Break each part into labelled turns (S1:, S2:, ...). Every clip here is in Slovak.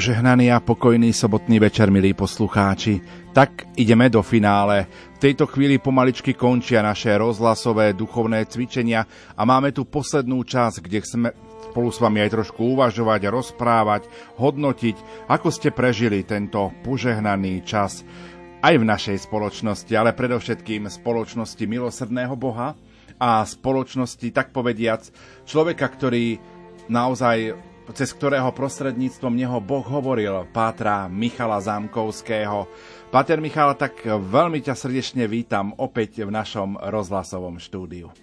S1: Požehnaný a pokojný sobotný večer, milí poslucháči. Tak ideme do finále. V tejto chvíli pomaličky končia naše rozhlasové duchovné cvičenia a máme tu poslednú časť, kde chceme spolu s vami aj trošku uvažovať, rozprávať, hodnotiť, ako ste prežili tento požehnaný čas aj v našej spoločnosti, ale predovšetkým spoločnosti milosrdného Boha a spoločnosti, tak povediac, človeka, ktorý naozaj cez ktorého prostredníctvom neho Boh hovoril, pátra Michala Zámkovského. Pater Michal, tak veľmi ťa srdečne vítam opäť v našom rozhlasovom štúdiu.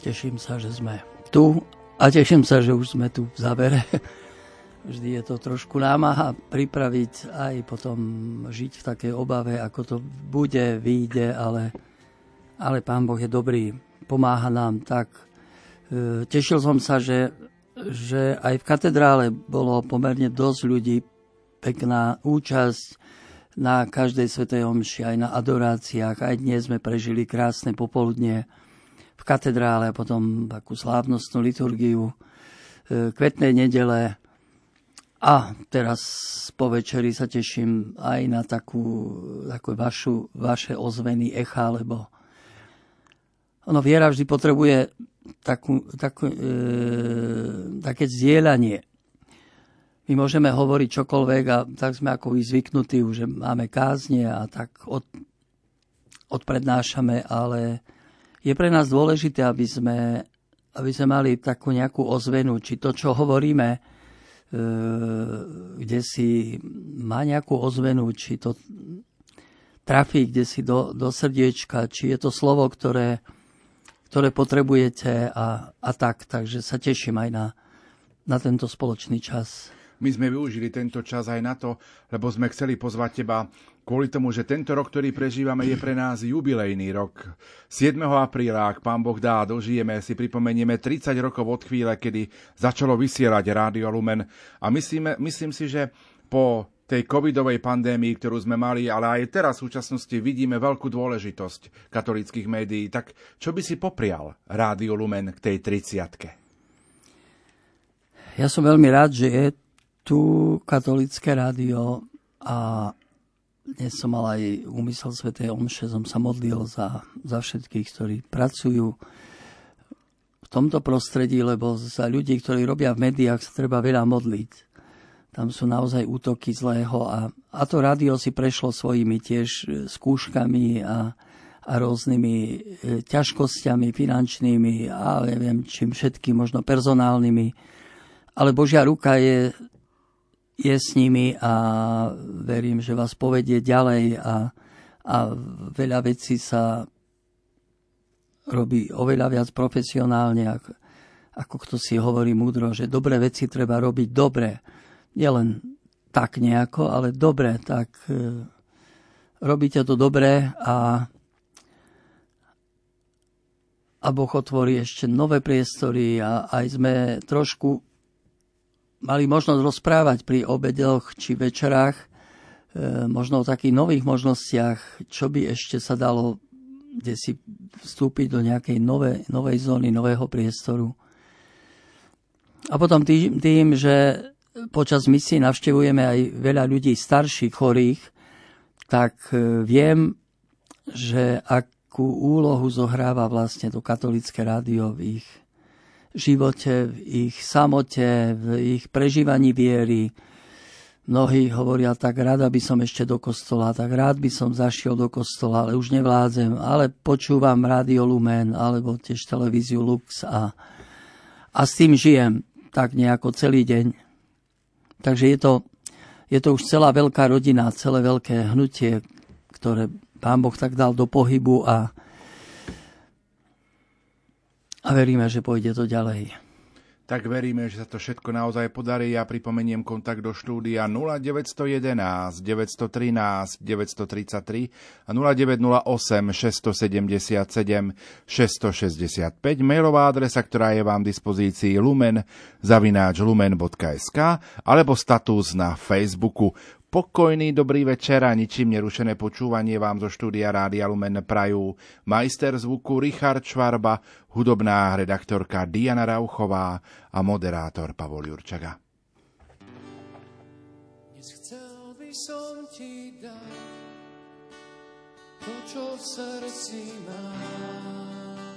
S2: Teším sa, že sme tu a teším sa, že už sme tu v závere. Vždy je to trošku námaha pripraviť aj potom žiť v takej obave, ako to bude, vyjde, ale, ale Pán Boh je dobrý, pomáha nám tak. E, tešil som sa, že že aj v katedrále bolo pomerne dosť ľudí, pekná účasť na každej svetej omši, aj na adoráciách. Aj dnes sme prežili krásne popoludne v katedrále a potom takú slávnostnú liturgiu e, kvetnej nedele. A teraz po večeri sa teším aj na takú, takú vašu, vaše ozveny echa, lebo ono viera vždy potrebuje takú, takú, e, také zdieľanie. My môžeme hovoriť čokoľvek a tak sme ako zvyknutí, že máme kázne a tak od, odprednášame, ale je pre nás dôležité, aby sme, aby sme mali takú nejakú ozvenu, či to, čo hovoríme, e, kde si má nejakú ozvenu, či to trafí kde si do, do srdiečka, či je to slovo, ktoré, ktoré potrebujete a, a tak. Takže sa teším aj na, na tento spoločný čas.
S1: My sme využili tento čas aj na to, lebo sme chceli pozvať teba kvôli tomu, že tento rok, ktorý prežívame, je pre nás jubilejný rok. 7. apríla, ak pán Boh dá, dožijeme, si pripomenieme 30 rokov od chvíle, kedy začalo vysielať Rádio Lumen. A myslíme, myslím si, že po tej covidovej pandémii, ktorú sme mali, ale aj teraz v súčasnosti vidíme veľkú dôležitosť katolických médií. Tak čo by si poprial Rádio Lumen k tej 30
S2: Ja som veľmi rád, že je tu katolické rádio a dnes som mal aj úmysel Sv. Omše, som sa modlil za, za všetkých, ktorí pracujú v tomto prostredí, lebo za ľudí, ktorí robia v médiách, sa treba veľa modliť tam sú naozaj útoky zlého a, a to rádio si prešlo svojimi tiež e, skúškami a, a rôznymi e, ťažkosťami finančnými a neviem čím všetkým, možno personálnymi. Ale Božia ruka je, je s nimi a verím, že vás povedie ďalej a, a veľa vecí sa robí oveľa viac profesionálne, ako, ako kto si hovorí múdro, že dobré veci treba robiť dobre nielen tak nejako, ale dobre, tak e, robíte to dobre a, a Boh otvorí ešte nové priestory a aj sme trošku mali možnosť rozprávať pri obedoch či večerách, e, možno o takých nových možnostiach, čo by ešte sa dalo kde si vstúpiť do nejakej nové, novej zóny, nového priestoru. A potom tým, tým že počas misie navštevujeme aj veľa ľudí starších, chorých, tak e, viem, že akú úlohu zohráva vlastne to katolické rádio v ich živote, v ich samote, v ich prežívaní viery. Mnohí hovoria, tak rád by som ešte do kostola, tak rád by som zašiel do kostola, ale už nevládzem, ale počúvam rádio Lumen, alebo tiež televíziu Lux a, a s tým žijem tak nejako celý deň. Takže je to, je to už celá veľká rodina, celé veľké hnutie, ktoré pán Boh tak dal do pohybu a, a veríme, že pôjde to ďalej
S1: tak veríme, že sa to všetko naozaj podarí. Ja pripomeniem kontakt do štúdia 0911 913 933 a 0908 677 665. Mailová adresa, ktorá je vám v dispozícii lumen zavináč lumen.sk alebo status na Facebooku. Pokojný dobrý večer a ničím nerušené počúvanie vám zo štúdia Rádia Lumen prajú majster zvuku Richard Švarba, hudobná redaktorka Diana Rauchová a moderátor Pavol Jurčaga.
S3: som ti dať to, čo v srdci mám.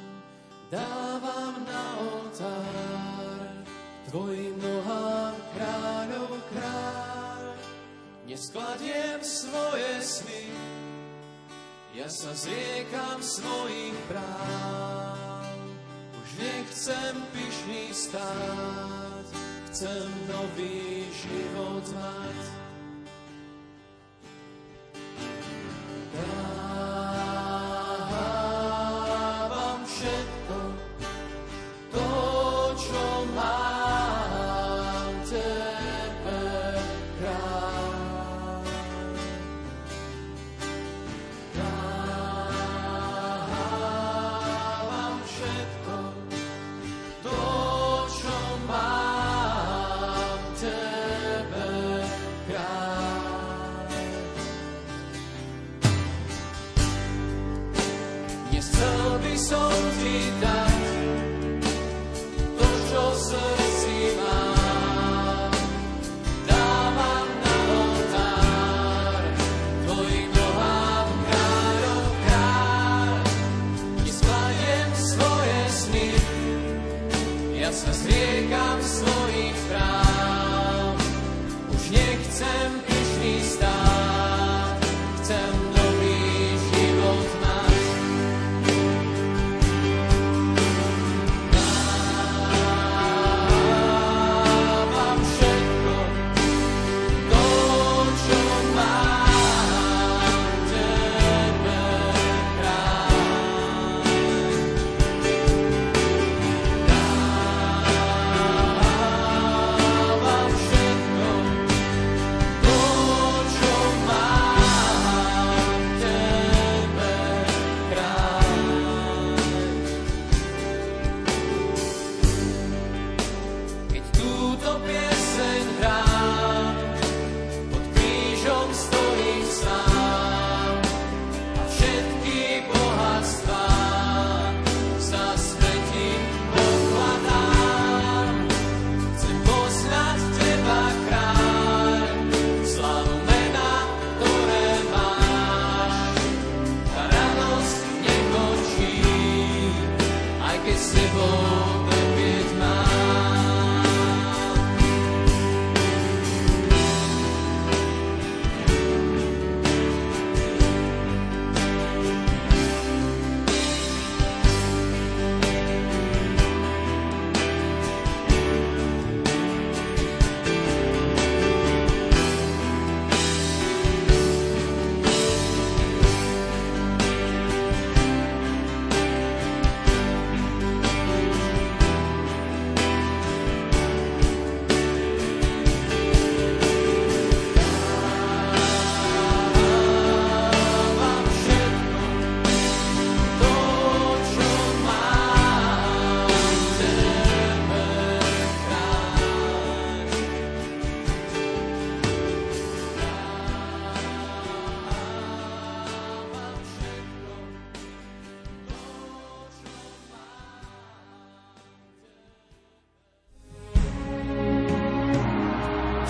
S3: Dávam na oltár tvojim nohám kráľov kráľ. Neskladiem svoje sny, ja sa zriekam svojich práv. Už nechcem pyšný stáť, chcem nový život mať.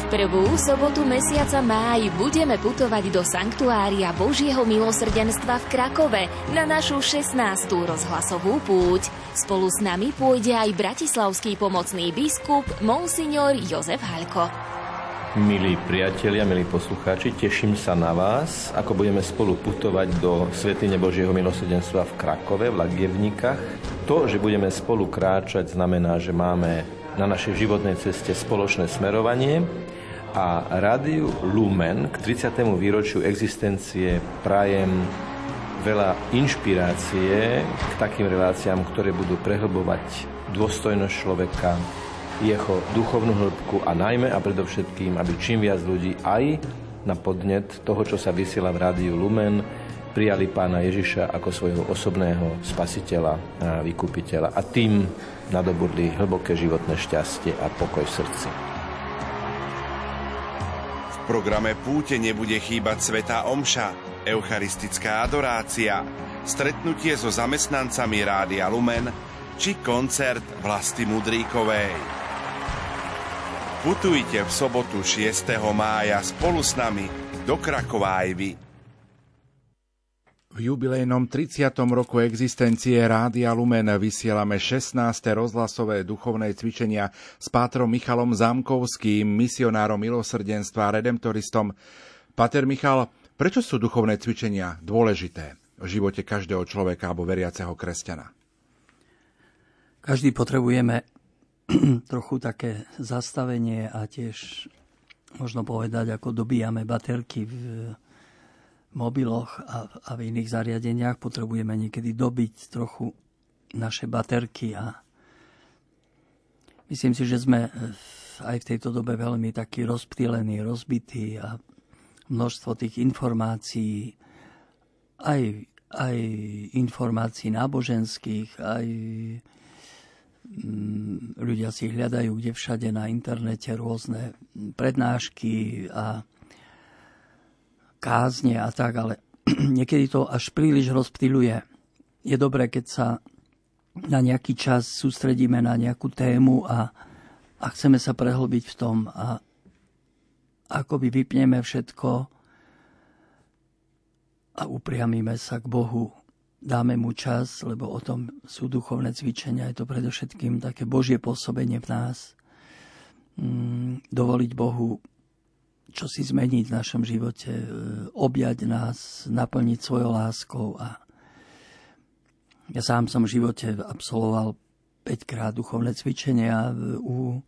S4: Prvú sobotu mesiaca máj budeme putovať do Sanktuária Božieho milosrdenstva v Krakove na našu 16. rozhlasovú púť. Spolu s nami pôjde aj bratislavský pomocný biskup Monsignor Jozef Halko.
S5: Milí priatelia, milí poslucháči, teším sa na vás, ako budeme spolu putovať do Svetine Božieho milosrdenstva v Krakove, v Lagievnikách. To, že budeme spolu kráčať, znamená, že máme na našej životnej ceste spoločné smerovanie a rádiu Lumen k 30. výročiu existencie prajem veľa inšpirácie k takým reláciám, ktoré budú prehlbovať dôstojnosť človeka, jeho duchovnú hĺbku a najmä a predovšetkým, aby čím viac ľudí aj na podnet toho, čo sa vysiela v rádiu Lumen, prijali pána Ježiša ako svojho osobného spasiteľa a vykupiteľa a tým nadobudli hlboké životné šťastie a pokoj v srdci
S6: programe Púte nebude chýbať Sveta Omša, eucharistická adorácia, stretnutie so zamestnancami Rádia Lumen či koncert Vlasti Mudríkovej. Putujte v sobotu 6. mája spolu s nami do Krakova.
S1: V jubilejnom 30. roku existencie Rádia Lumen vysielame 16. rozhlasové duchovné cvičenia s pátrom Michalom Zamkovským, misionárom milosrdenstva a redemptoristom. Pater Michal, prečo sú duchovné cvičenia dôležité v živote každého človeka alebo veriaceho kresťana?
S2: Každý potrebujeme trochu také zastavenie a tiež možno povedať, ako dobíjame baterky v mobiloch a, a v iných zariadeniach. Potrebujeme niekedy dobiť trochu naše baterky a myslím si, že sme aj v tejto dobe veľmi takí rozptýlení, rozbití a množstvo tých informácií, aj, aj informácií náboženských, aj mm, ľudia si hľadajú kde všade na internete rôzne prednášky a kázne a tak, ale niekedy to až príliš rozptýluje. Je dobré, keď sa na nejaký čas sústredíme na nejakú tému a, a chceme sa prehlbiť v tom a akoby vypneme všetko a upriamíme sa k Bohu. Dáme mu čas, lebo o tom sú duchovné cvičenia. Je to predovšetkým také Božie pôsobenie v nás. Mm, dovoliť Bohu čo si zmeniť v našom živote, e, objať nás, naplniť svojou láskou. A ja sám som v živote absolvoval 5 krát duchovné cvičenia u,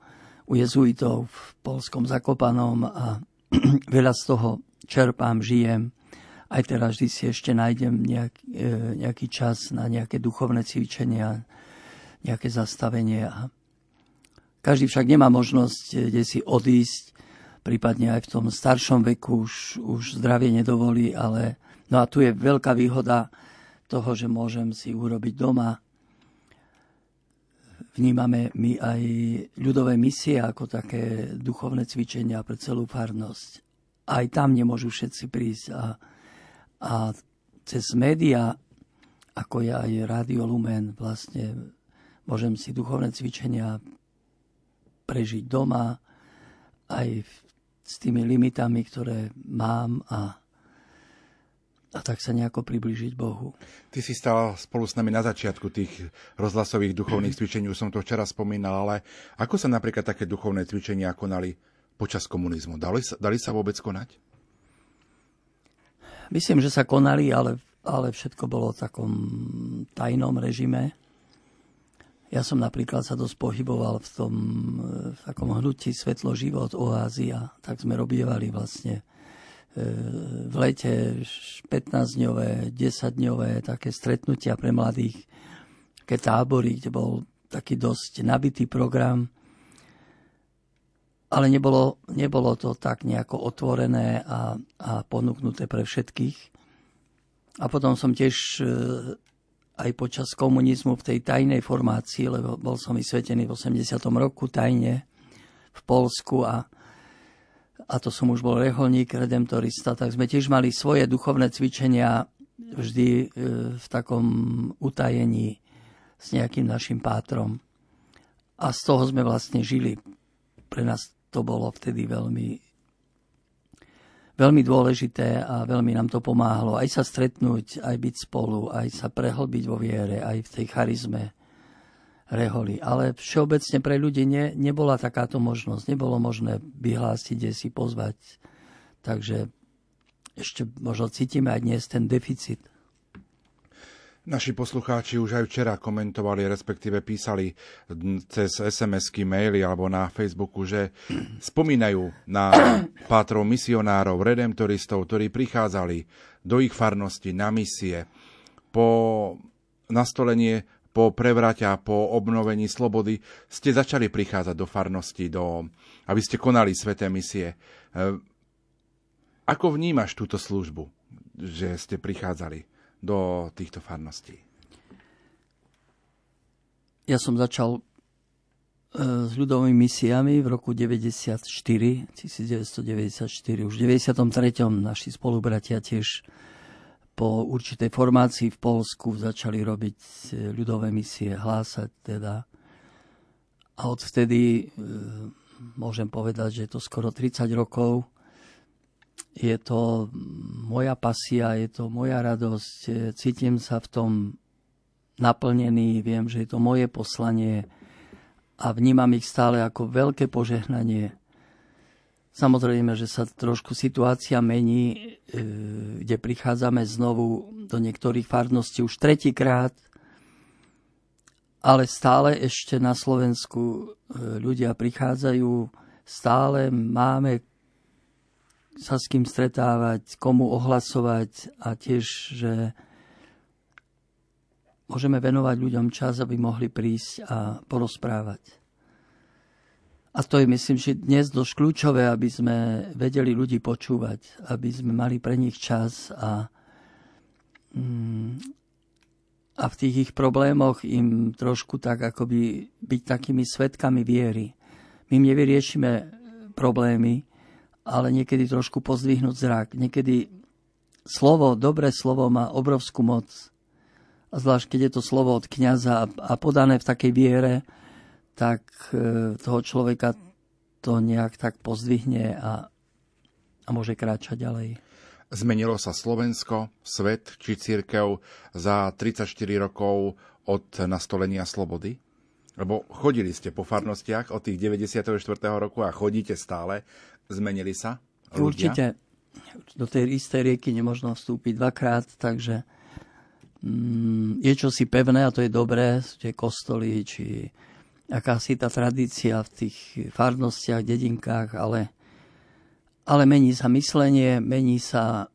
S2: u jezuitov v Polskom Zakopanom a veľa z toho čerpám, žijem. Aj teraz vždy si ešte nájdem nejak, e, nejaký čas na nejaké duchovné cvičenia, nejaké zastavenie. A každý však nemá možnosť e, kde si odísť prípadne aj v tom staršom veku už, už zdravie nedovolí, ale no a tu je veľká výhoda toho, že môžem si urobiť doma. Vnímame my aj ľudové misie ako také duchovné cvičenia pre celú farnosť. Aj tam nemôžu všetci prísť a, a cez média, ako je aj Radio Lumen, vlastne môžem si duchovné cvičenia prežiť doma, aj v s tými limitami, ktoré mám a, a tak sa nejako približiť Bohu.
S1: Ty si stal spolu s nami na začiatku tých rozhlasových duchovných cvičení, už som to včera spomínal, ale ako sa napríklad také duchovné cvičenia konali počas komunizmu? Dali sa, dali sa vôbec konať?
S2: Myslím, že sa konali, ale, ale všetko bolo v takom tajnom režime. Ja som napríklad sa dosť pohyboval v tom v takom hnutí Svetlo život, oázia. Tak sme robievali vlastne e, v lete 15-dňové, 10-dňové také stretnutia pre mladých, také tábory, kde bol taký dosť nabitý program. Ale nebolo, nebolo to tak nejako otvorené a, a ponúknuté pre všetkých. A potom som tiež e, aj počas komunizmu v tej tajnej formácii, lebo bol som vysvetený v 80. roku tajne v Polsku a, a to som už bol reholník, redemptorista, tak sme tiež mali svoje duchovné cvičenia vždy e, v takom utajení s nejakým našim pátrom. A z toho sme vlastne žili. Pre nás to bolo vtedy veľmi veľmi dôležité a veľmi nám to pomáhalo aj sa stretnúť, aj byť spolu, aj sa prehlbiť vo viere, aj v tej charizme reholi. Ale všeobecne pre ľudí ne, nebola takáto možnosť. Nebolo možné vyhlásiť, kde si pozvať. Takže ešte možno cítime aj dnes ten deficit
S1: Naši poslucháči už aj včera komentovali, respektíve písali cez SMS-ky, maily alebo na Facebooku, že spomínajú na pátrov misionárov, redemptoristov, ktorí prichádzali do ich farnosti na misie po nastolenie po prevrate a po obnovení slobody ste začali prichádzať do farnosti, do, aby ste konali sveté misie. E, ako vnímaš túto službu, že ste prichádzali? Do týchto farností?
S2: Ja som začal e, s ľudovými misiami v roku 94, 1994. Už v 93. naši spolubratia tiež po určitej formácii v Polsku začali robiť e, ľudové misie, hlásať teda. A odvtedy e, môžem povedať, že je to skoro 30 rokov, je to moja pasia, je to moja radosť, cítim sa v tom naplnený, viem, že je to moje poslanie a vnímam ich stále ako veľké požehnanie. Samozrejme, že sa trošku situácia mení, e, kde prichádzame znovu do niektorých farností už tretíkrát, ale stále ešte na Slovensku e, ľudia prichádzajú, stále máme sa s kým stretávať, komu ohlasovať a tiež, že môžeme venovať ľuďom čas, aby mohli prísť a porozprávať. A to je, myslím, že dnes dosť kľúčové, aby sme vedeli ľudí počúvať, aby sme mali pre nich čas a, mm, a v tých ich problémoch im trošku tak akoby byť takými svetkami viery. My im nevyriešime problémy, ale niekedy trošku pozdvihnúť zrak. Niekedy slovo, dobré slovo má obrovskú moc. A zvlášť, keď je to slovo od kniaza a podané v takej viere, tak e, toho človeka to nejak tak pozdvihne a, a môže kráčať ďalej.
S1: Zmenilo sa Slovensko, svet či církev za 34 rokov od nastolenia slobody? Lebo chodili ste po farnostiach od tých 94. roku a chodíte stále. Zmenili sa ľudia?
S2: Určite. Do tej istej rieky nemožno vstúpiť dvakrát, takže mm, je čosi pevné a to je dobré, sú tie kostoly, či akási tá tradícia v tých farnostiach, dedinkách, ale, ale mení sa myslenie, mení sa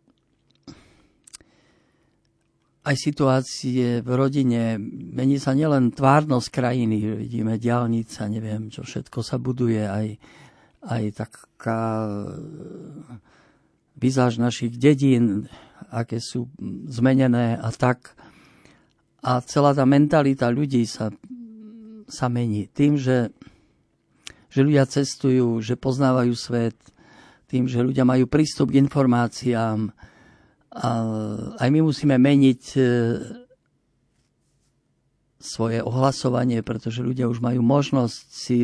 S2: aj situácie v rodine, mení sa nielen tvárnosť krajiny, vidíme diálnica, neviem, čo všetko sa buduje, aj, aj taká vizáž našich dedín, aké sú zmenené a tak. A celá tá mentalita ľudí sa sa mení. Tým, že, že ľudia cestujú, že poznávajú svet, tým, že ľudia majú prístup k informáciám. A aj my musíme meniť e, svoje ohlasovanie, pretože ľudia už majú možnosť si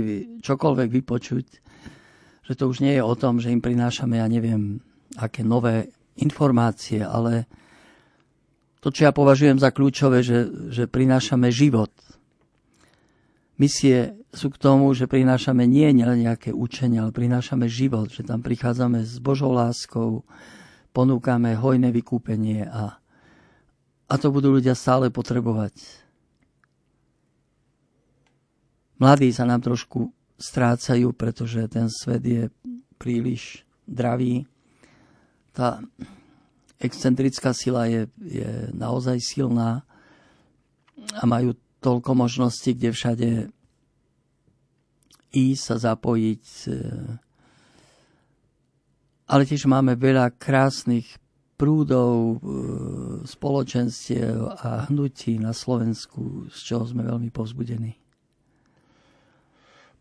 S2: čokoľvek vypočuť, že to už nie je o tom, že im prinášame, ja neviem, aké nové informácie, ale to, čo ja považujem za kľúčové, že, že prinášame život. Misie sú k tomu, že prinášame nie len nejaké učenie, ale prinášame život, že tam prichádzame s Božou láskou, ponúkame hojné vykúpenie a, a to budú ľudia stále potrebovať. Mladí sa nám trošku strácajú, pretože ten svet je príliš dravý. Tá excentrická sila je, je naozaj silná a majú toľko možností, kde všade ísť sa zapojiť. E, ale tiež máme veľa krásnych prúdov, e, spoločenstiev a hnutí na Slovensku, z čoho sme veľmi povzbudení.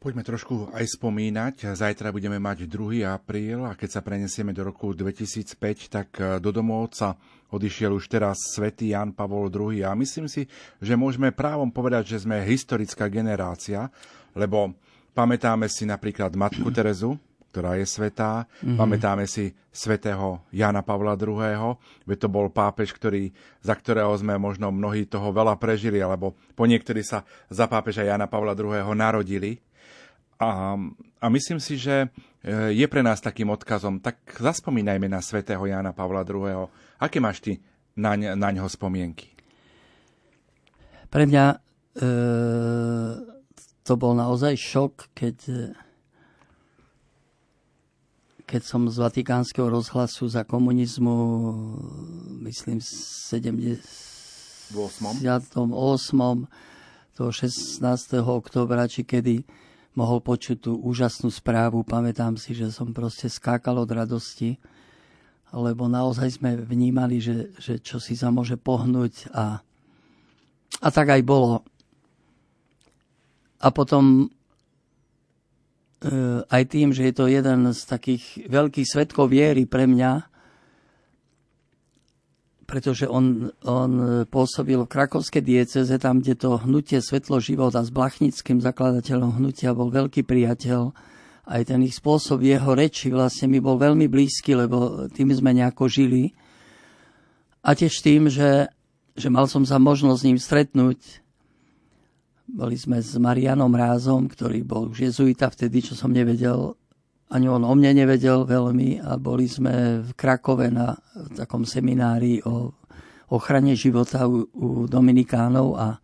S1: Poďme trošku aj spomínať. Zajtra budeme mať 2. apríl a keď sa prenesieme do roku 2005, tak e, do domovca odišiel už teraz svätý Jan Pavol II a myslím si, že môžeme právom povedať, že sme historická generácia, lebo pamätáme si napríklad Matku Terezu, ktorá je svetá. Mm-hmm. Pamätáme si svätého Jana Pavla II. Veď to bol pápež, ktorý, za ktorého sme možno mnohí toho veľa prežili, alebo po niektorí sa za pápeža Jana Pavla II. narodili. A, a myslím si, že e, je pre nás takým odkazom, tak zaspomínajme na svätého Jána Pavla II. Aké máš ty na, na ňo spomienky?
S2: Pre mňa e, to bol naozaj šok, keď, keď som z Vatikánskeho rozhlasu za komunizmu, myslím, v 78. 8. toho 16. oktobra, či kedy mohol počuť tú úžasnú správu. Pamätám si, že som proste skákal od radosti, lebo naozaj sme vnímali, že, že čo si sa môže pohnúť a, a tak aj bolo. A potom e, aj tým, že je to jeden z takých veľkých svetkov viery pre mňa, pretože on, on pôsobil v krakovskej dieceze, tam, kde to hnutie Svetlo života s Blachnickým zakladateľom hnutia bol veľký priateľ aj ten ich spôsob jeho reči vlastne mi bol veľmi blízky, lebo tým sme nejako žili. A tiež tým, že, že mal som sa možnosť s ním stretnúť. Boli sme s Marianom Rázom, ktorý bol už jezuita vtedy, čo som nevedel, ani on o mne nevedel veľmi a boli sme v Krakove na takom seminári o ochrane života u, u Dominikánov a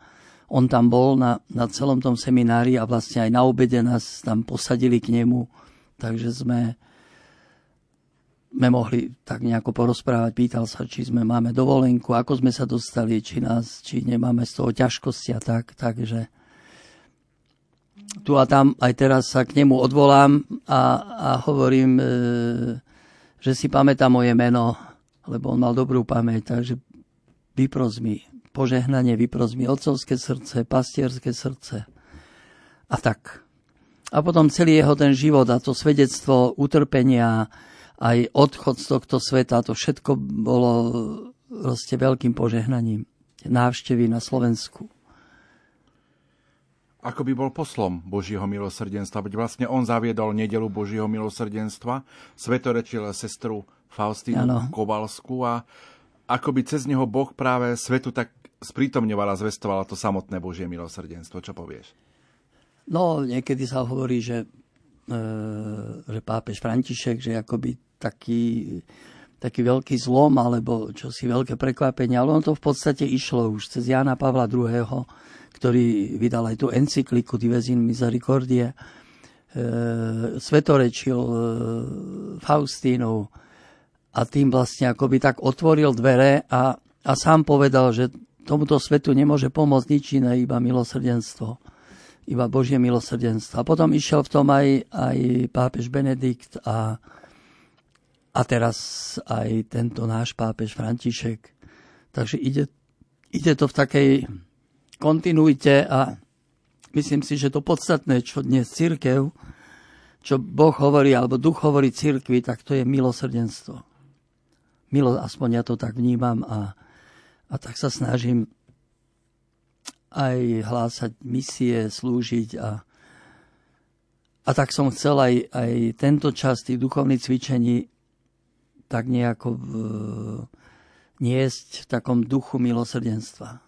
S2: on tam bol na, na celom tom seminári a vlastne aj na obede nás tam posadili k nemu, takže sme, sme mohli tak nejako porozprávať. Pýtal sa, či sme máme dovolenku, ako sme sa dostali, či, nás, či nemáme z toho ťažkosti a tak. Takže tu a tam aj teraz sa k nemu odvolám a, a hovorím, e, že si pamätá moje meno, lebo on mal dobrú pamäť, takže vypros mi požehnanie, vypros mi otcovské srdce, pastierské srdce. A tak. A potom celý jeho ten život a to svedectvo utrpenia, aj odchod z tohto sveta, to všetko bolo proste veľkým požehnaním. Návštevy na Slovensku.
S1: Ako by bol poslom Božieho milosrdenstva, veď vlastne on zaviedol nedelu Božieho milosrdenstva, svetorečil sestru Faustínu Kovalsku a ako by cez neho Boh práve svetu tak sprítomňovala, zvestovala to samotné Božie milosrdenstvo. Čo povieš?
S2: No, niekedy sa hovorí, že, e, že pápež František, že akoby taký, taký veľký zlom, alebo čosi veľké prekvapenie, ale on to v podstate išlo už cez Jana Pavla II., ktorý vydal aj tú encykliku Divezin Misericordie, e, svetorečil e, Faustínov a tým vlastne akoby tak otvoril dvere a, a sám povedal, že tomuto svetu nemôže pomôcť nič iné, iba milosrdenstvo. Iba Božie milosrdenstvo. A potom išiel v tom aj, aj pápež Benedikt a, a teraz aj tento náš pápež František. Takže ide, ide to v takej kontinuite a myslím si, že to podstatné, čo dnes církev, čo Boh hovorí, alebo duch hovorí církvi, tak to je milosrdenstvo. Milo, aspoň ja to tak vnímam a, a tak sa snažím aj hlásať misie, slúžiť a, a tak som chcel aj, aj tento čas tých duchovných cvičení tak nejako v, niesť v takom duchu milosrdenstva.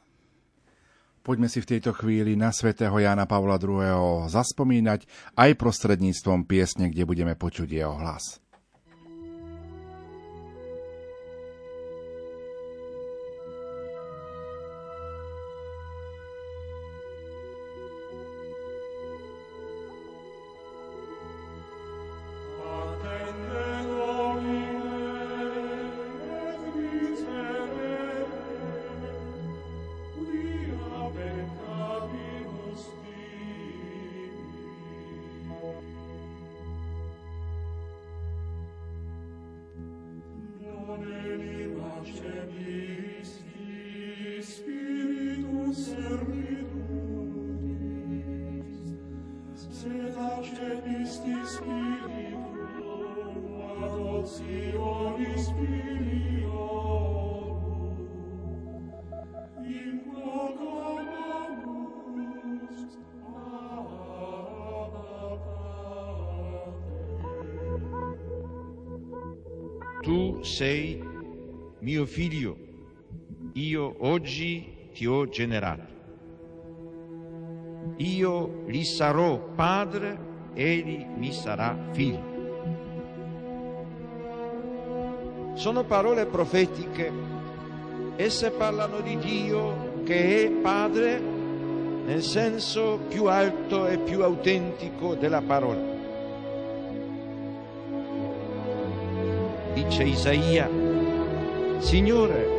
S1: Poďme si v tejto chvíli na svätého Jana Pavla II. zaspomínať aj prostredníctvom piesne, kde budeme počuť jeho hlas.
S7: Oggi ti ho generato. Io gli sarò padre, egli mi sarà figlio. Sono parole profetiche, esse parlano di Dio che è padre nel senso più alto e più autentico della parola. Dice Isaia, Signore,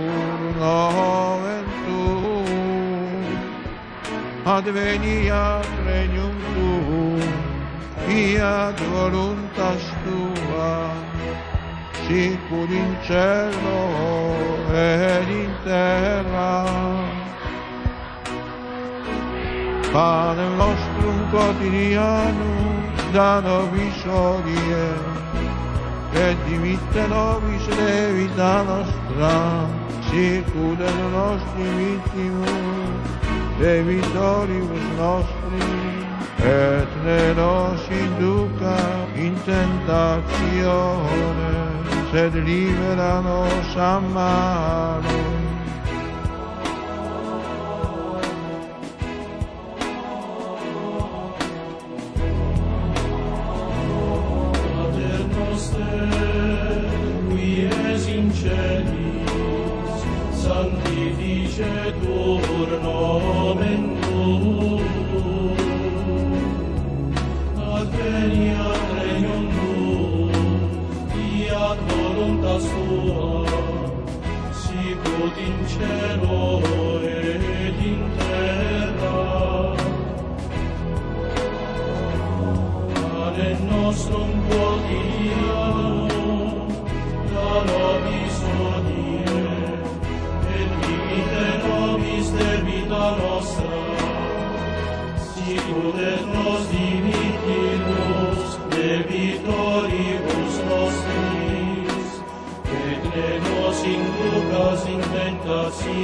S8: nomen tuum, adveniat regnum tuum, fiat voluntas tua, sicur in cielo ed in terra. Pane nostrum quotidianum da nobis odie, et dimitte nobis debita nostra, sicur et nostri vittimus, debitoribus nostri, et ne nos induca in tentazione, sed libera nos a malo.
S9: Noster, qui es sanctificetur nomen tuum. Adveniat regnum tuum, fiat voluntas tua, sicut in cielo et in terra. Pane nostrum quotidianum, da nobis et dimitte nobis debita nostra, sicut et nos dimittimus debitoribus nostris, et ne nos inducas in tentatione,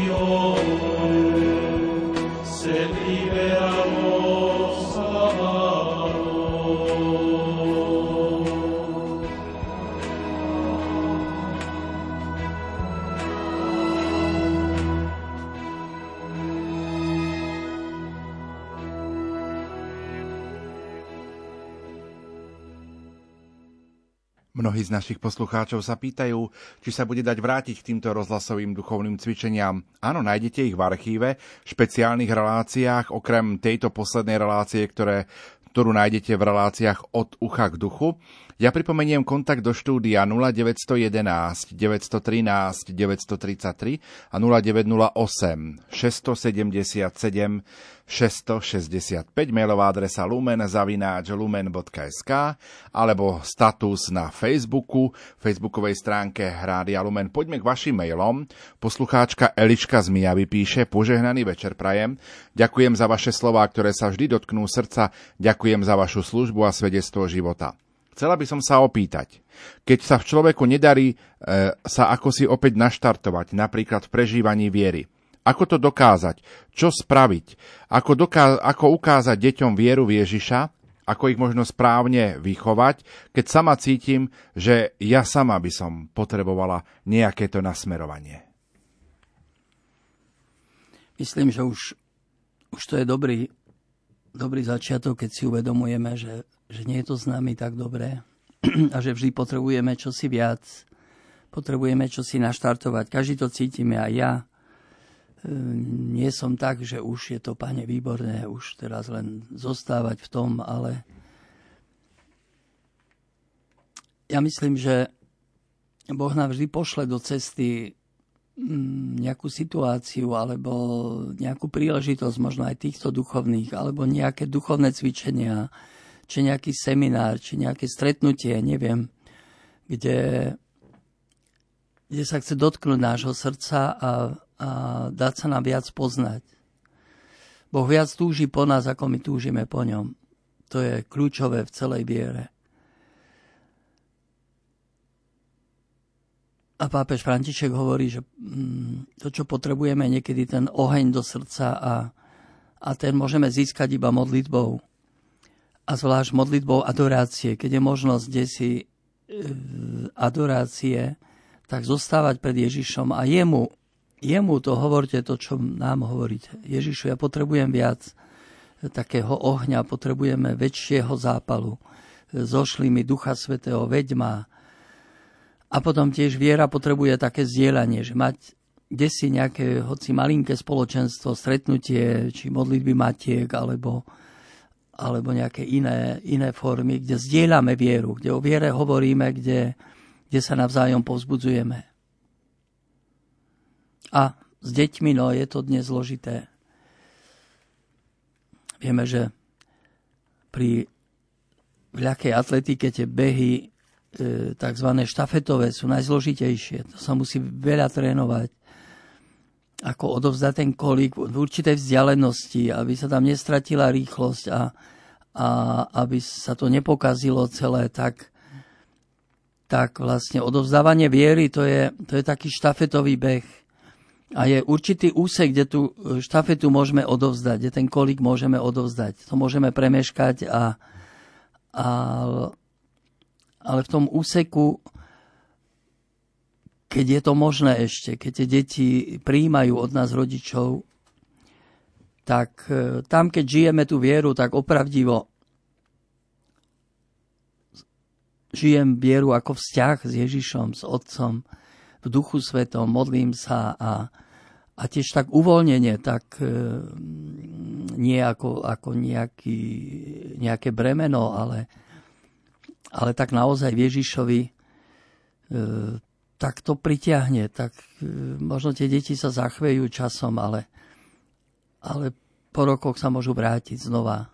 S9: sed libera nos
S1: Mnohí z našich poslucháčov sa pýtajú, či sa bude dať vrátiť k týmto rozhlasovým duchovným cvičeniam. Áno, nájdete ich v archíve, v špeciálnych reláciách, okrem tejto poslednej relácie, ktoré, ktorú nájdete v reláciách od ucha k duchu. Ja pripomeniem kontakt do štúdia 0911 913 933 a 0908 677 665, mailová adresa lumen zavináč lumen.sk alebo status na Facebooku, facebookovej stránke Rádia Lumen. Poďme k vašim mailom. Poslucháčka Eliška z Mijavy píše, požehnaný večer prajem. Ďakujem za vaše slová, ktoré sa vždy dotknú srdca. Ďakujem za vašu službu a svedectvo života. Chcela by som sa opýtať, keď sa v človeku nedarí e, sa ako si opäť naštartovať, napríklad v prežívaní viery, ako to dokázať? Čo spraviť? Ako, doká- ako ukázať deťom vieru v Ježiša? Ako ich možno správne vychovať, keď sama cítim, že ja sama by som potrebovala nejaké to nasmerovanie?
S2: Myslím, že už, už to je dobrý, dobrý začiatok, keď si uvedomujeme, že, že nie je to s nami tak dobré a že vždy potrebujeme čosi viac. Potrebujeme čosi naštartovať. Každý to cítime, aj ja nie som tak, že už je to, pane, výborné, už teraz len zostávať v tom, ale ja myslím, že Boh nám vždy pošle do cesty mm, nejakú situáciu alebo nejakú príležitosť, možno aj týchto duchovných, alebo nejaké duchovné cvičenia, či nejaký seminár, či nejaké stretnutie, neviem, kde, kde sa chce dotknúť nášho srdca a, a dať sa nám viac poznať. Boh viac túži po nás, ako my túžime po ňom. To je kľúčové v celej viere. A pápež František hovorí, že mm, to, čo potrebujeme, je niekedy ten oheň do srdca a, a ten môžeme získať iba modlitbou. A zvlášť modlitbou adorácie, keď je možnosť desi e, adorácie, tak zostávať pred Ježišom a jemu, jemu to hovorte to, čo nám hovoríte. Ježišu, ja potrebujem viac takého ohňa, potrebujeme väčšieho zápalu. Zošli mi Ducha Svetého, veď ma, a potom tiež viera potrebuje také zdieľanie, že mať kde si nejaké, hoci malinké spoločenstvo, stretnutie, či modlitby matiek, alebo, alebo nejaké iné, iné formy, kde zdieľame vieru, kde o viere hovoríme, kde, kde sa navzájom povzbudzujeme. A s deťmi, no je to dnes zložité. Vieme, že pri ľahkej atletike tie behy E, tzv. štafetové sú najzložitejšie. To sa musí veľa trénovať. Ako odovzdať ten kolík v určitej vzdialenosti, aby sa tam nestratila rýchlosť a, a aby sa to nepokazilo celé, tak, tak vlastne odovzdávanie viery to je, to je taký štafetový beh. A je určitý úsek, kde tú štafetu môžeme odovzdať, kde ten kolík môžeme odovzdať. To môžeme premeškať a, a ale v tom úseku, keď je to možné ešte, keď tie deti príjmajú od nás rodičov, tak e, tam, keď žijeme tú vieru, tak opravdivo žijem vieru ako vzťah s Ježišom, s Otcom, v duchu svetom, modlím sa a, a tiež tak uvoľnenie, tak e, nie ako, ako nejaký, nejaké bremeno, ale, ale tak naozaj Ježišovi e, tak to pritiahne, tak e, možno tie deti sa zachvejú časom, ale, ale po rokoch sa môžu vrátiť znova.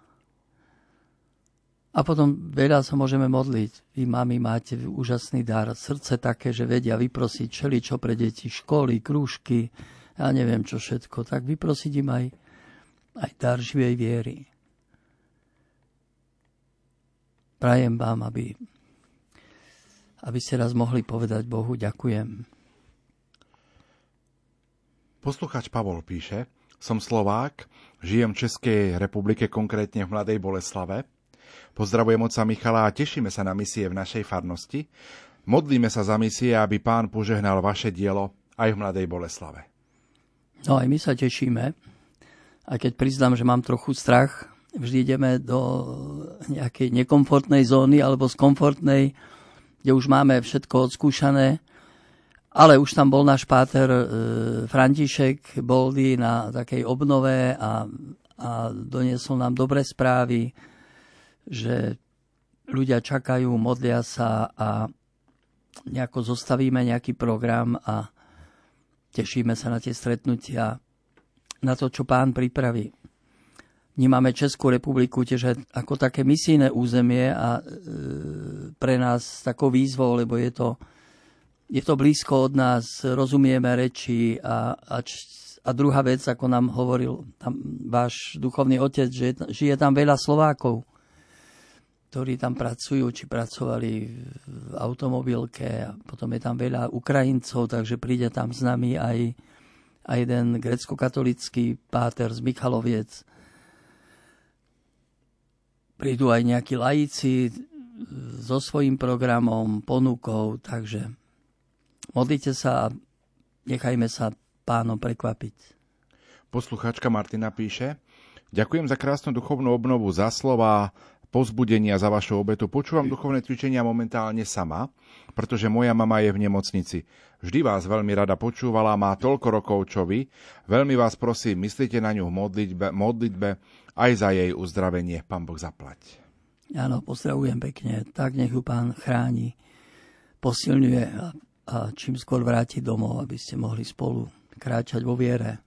S2: A potom veľa sa môžeme modliť. Vy, mami, máte úžasný dar, srdce také, že vedia vyprosiť čo pre deti, školy, krúžky, ja neviem čo všetko. Tak vyprosiť im aj, aj dar živej viery. prajem vám, aby, aby ste raz mohli povedať Bohu ďakujem.
S1: Posluchač Pavol píše, som Slovák, žijem v Českej republike, konkrétne v Mladej Boleslave. Pozdravujem oca Michala a tešíme sa na misie v našej farnosti. Modlíme sa za misie, aby pán požehnal vaše dielo aj v Mladej Boleslave.
S2: No aj my sa tešíme, aj keď priznám, že mám trochu strach, vždy ideme do nejakej nekomfortnej zóny alebo z komfortnej, kde už máme všetko odskúšané. Ale už tam bol náš páter e, František Boldy na takej obnove a, a doniesol nám dobré správy, že ľudia čakajú, modlia sa a nejako zostavíme nejaký program a tešíme sa na tie stretnutia, na to, čo pán pripraví vnímame Českú republiku tiež ako také misijné územie a e, pre nás takou výzvou, lebo je to, je to blízko od nás, rozumieme reči a, a, a druhá vec, ako nám hovoril tam váš duchovný otec, že žije tam veľa Slovákov, ktorí tam pracujú, či pracovali v automobilke a potom je tam veľa Ukrajincov, takže príde tam s nami aj, aj jeden grecko-katolický páter z Michaloviec, prídu aj nejakí laici so svojím programom, ponukou, takže modlite sa a nechajme sa pánom prekvapiť.
S1: Poslucháčka Martina píše, ďakujem za krásnu duchovnú obnovu, za slova, pozbudenia za vašu obetu. Počúvam duchovné cvičenia momentálne sama, pretože moja mama je v nemocnici. Vždy vás veľmi rada počúvala, má toľko rokov, čo vy. Veľmi vás prosím, myslíte na ňu v modlitbe, modlitbe aj za jej uzdravenie. Pán Boh zaplať.
S2: Áno, pozdravujem pekne. Tak nech ju pán chráni, posilňuje a a čím skôr vrátiť domov, aby ste mohli spolu kráčať vo viere.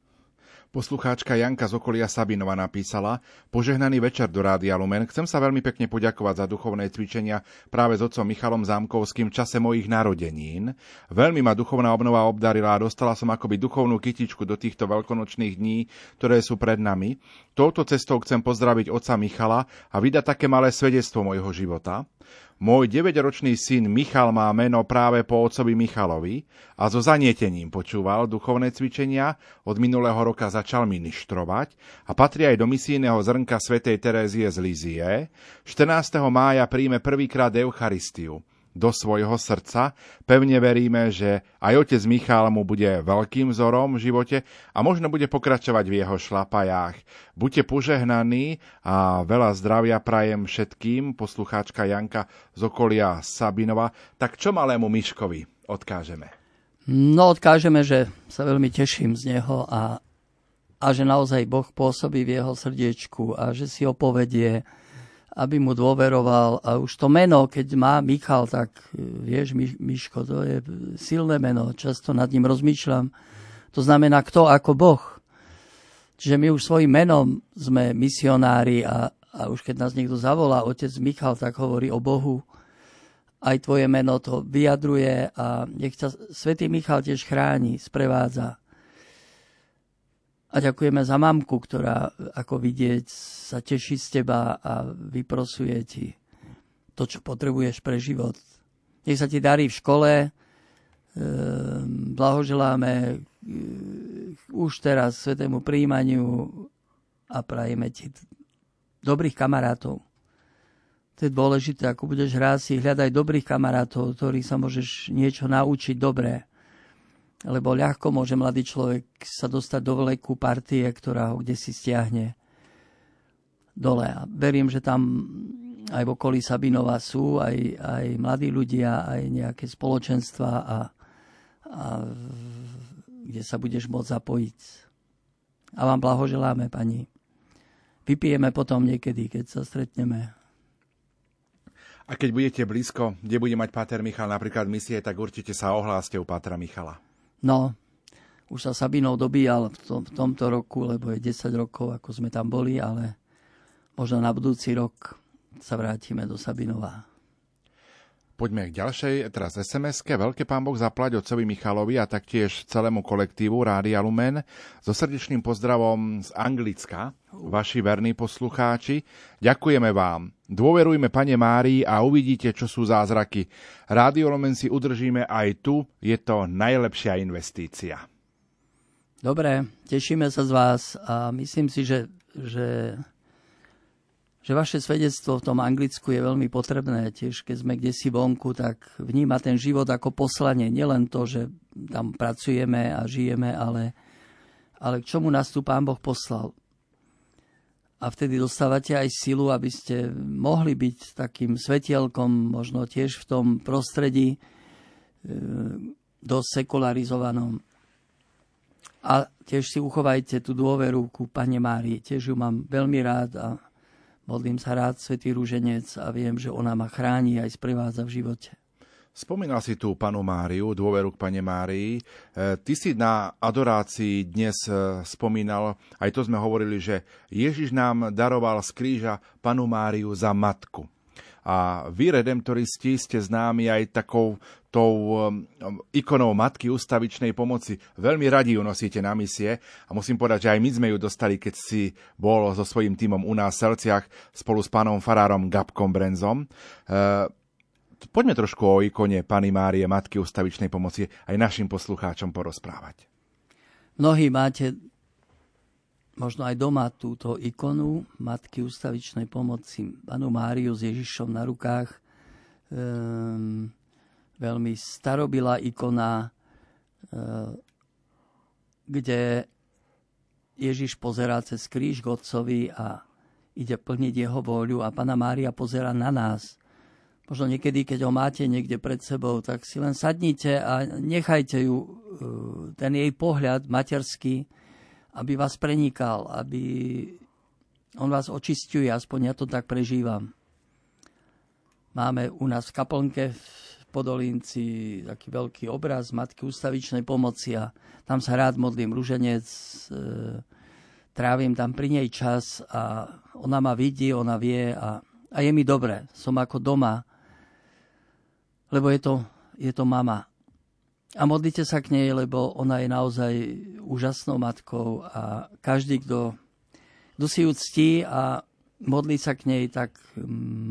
S1: Poslucháčka Janka z okolia Sabinova napísala Požehnaný večer do Rádia Lumen. Chcem sa veľmi pekne poďakovať za duchovné cvičenia práve s otcom Michalom Zámkovským v čase mojich narodenín. Veľmi ma duchovná obnova obdarila a dostala som akoby duchovnú kytičku do týchto veľkonočných dní, ktoré sú pred nami. Touto cestou chcem pozdraviť otca Michala a vydať také malé svedectvo mojho života. Môj 9-ročný syn Michal má meno práve po otcovi Michalovi a so zanietením počúval duchovné cvičenia, od minulého roka začal ministrovať a patrí aj do misijného zrnka svätej Terézie z Lizie. 14. mája príjme prvýkrát Eucharistiu do svojho srdca. Pevne veríme, že aj otec Michal mu bude veľkým vzorom v živote a možno bude pokračovať v jeho šlapajách. Buďte požehnaní a veľa zdravia prajem všetkým, poslucháčka Janka z okolia Sabinova. Tak čo malému Miškovi odkážeme?
S2: No odkážeme, že sa veľmi teším z neho a, a že naozaj Boh pôsobí v jeho srdiečku a že si ho povedie aby mu dôveroval. A už to meno, keď má Michal, tak e, vieš, Mi, Miško, to je silné meno. Často nad ním rozmýšľam. To znamená kto ako Boh. Čiže my už svojim menom sme misionári a, a už keď nás niekto zavolá, otec Michal, tak hovorí o Bohu. Aj tvoje meno to vyjadruje a nech ťa svätý Michal tiež chráni, sprevádza. A ďakujeme za mamku, ktorá, ako vidieť, sa teší z teba a vyprosuje ti to, čo potrebuješ pre život. Nech sa ti darí v škole, ehm, blahoželáme ehm, už teraz svetému príjmaniu a prajeme ti dobrých kamarátov. To je dôležité, ako budeš hrať si, hľadaj dobrých kamarátov, ktorých sa môžeš niečo naučiť dobré lebo ľahko môže mladý človek sa dostať do veľkú partie, ktorá ho kde si stiahne dole. A verím, že tam aj v okolí Sabinova sú aj, aj mladí ľudia, aj nejaké spoločenstva a, a kde sa budeš môcť zapojiť. A vám blahoželáme, pani. Vypijeme potom niekedy, keď sa stretneme.
S1: A keď budete blízko, kde bude mať Páter Michal napríklad misie, tak určite sa ohláste u Pátra Michala.
S2: No, už sa Sabinov dobíjal v, tom, v tomto roku, lebo je 10 rokov, ako sme tam boli, ale možno na budúci rok sa vrátime do Sabinova.
S1: Poďme k ďalšej, teraz sms Veľké pán Boh zaplať otcovi Michalovi a taktiež celému kolektívu Rádia Lumen. So srdečným pozdravom z Anglicka, vaši verní poslucháči. Ďakujeme vám. Dôverujme Pane Márii a uvidíte, čo sú zázraky. Rádio Lumen si udržíme aj tu, je to najlepšia investícia.
S2: Dobre, tešíme sa z vás a myslím si, že, že že vaše svedectvo v tom Anglicku je veľmi potrebné. Tiež keď sme kde si vonku, tak vníma ten život ako poslanie. Nielen to, že tam pracujeme a žijeme, ale, ale k čomu nás tu Pán Boh poslal. A vtedy dostávate aj silu, aby ste mohli byť takým svetielkom, možno tiež v tom prostredí e, dosť sekularizovanom. A tiež si uchovajte tú dôveru ku Pane Márii. Tiež ju mám veľmi rád a Modlím sa rád, Svetý Rúženec, a viem, že ona ma chráni aj sprevádza v živote.
S1: Spomínal si tu panu Máriu, dôveru k pane Márii. E, ty si na adorácii dnes e, spomínal, aj to sme hovorili, že Ježiš nám daroval z kríža panu Máriu za matku. A vy, redemptoristi, ste známi aj takou tou um, ikonou Matky ústavičnej pomoci. Veľmi radi ju nosíte na misie a musím povedať, že aj my sme ju dostali, keď si bol so svojím týmom u nás v Selciach spolu s pánom farárom Gabkom Brenzom. Uh, poďme trošku o ikone Pany Márie, Matky ústavičnej pomoci aj našim poslucháčom porozprávať.
S2: Mnohí máte možno aj doma túto ikonu Matky ústavičnej pomoci, panu Máriu s Ježišom na rukách. Um, veľmi starobilá ikona, uh, kde Ježiš pozerá cez kríž k a ide plniť jeho vôľu a Pana Mária pozera na nás. Možno niekedy, keď ho máte niekde pred sebou, tak si len sadnite a nechajte ju, e, ten jej pohľad materský, aby vás prenikal, aby on vás očistuje, aspoň ja to tak prežívam. Máme u nás v kaplnke Podolínci taký veľký obraz Matky ústavičnej pomoci a tam sa rád modlím ruženec, e, trávim tam pri nej čas a ona ma vidí, ona vie a, a je mi dobre. Som ako doma, lebo je to, je to mama. A modlite sa k nej, lebo ona je naozaj úžasnou matkou a každý, kto, kto si ju ctí a modlí sa k nej, tak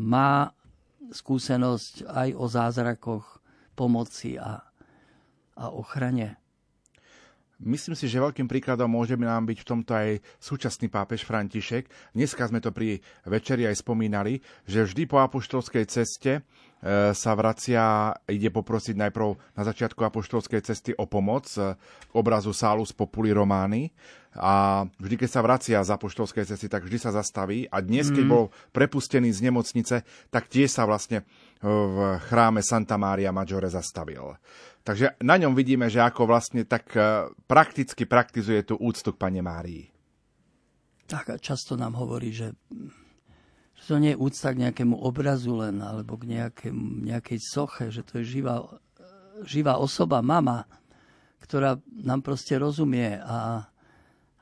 S2: má skúsenosť aj o zázrakoch pomoci a, a ochrane.
S1: Myslím si, že veľkým príkladom môže nám byť v tomto aj súčasný pápež František. Dneska sme to pri večeri aj spomínali, že vždy po apoštolskej ceste sa vracia, ide poprosiť najprv na začiatku apoštolskej cesty o pomoc e, k obrazu Salus Populi Romány a vždy, keď sa vracia z apoštolskej cesty, tak vždy sa zastaví a dnes, keď mm. bol prepustený z nemocnice, tak tie sa vlastne v chráme Santa Maria Maggiore zastavil. Takže na ňom vidíme, že ako vlastne tak e, prakticky praktizuje tú úctu k Pane Márii.
S2: Tak a často nám hovorí, že to nie je úcta k nejakému obrazu len, alebo k nejakému, nejakej soche, že to je živá, živá osoba, mama, ktorá nám proste rozumie a,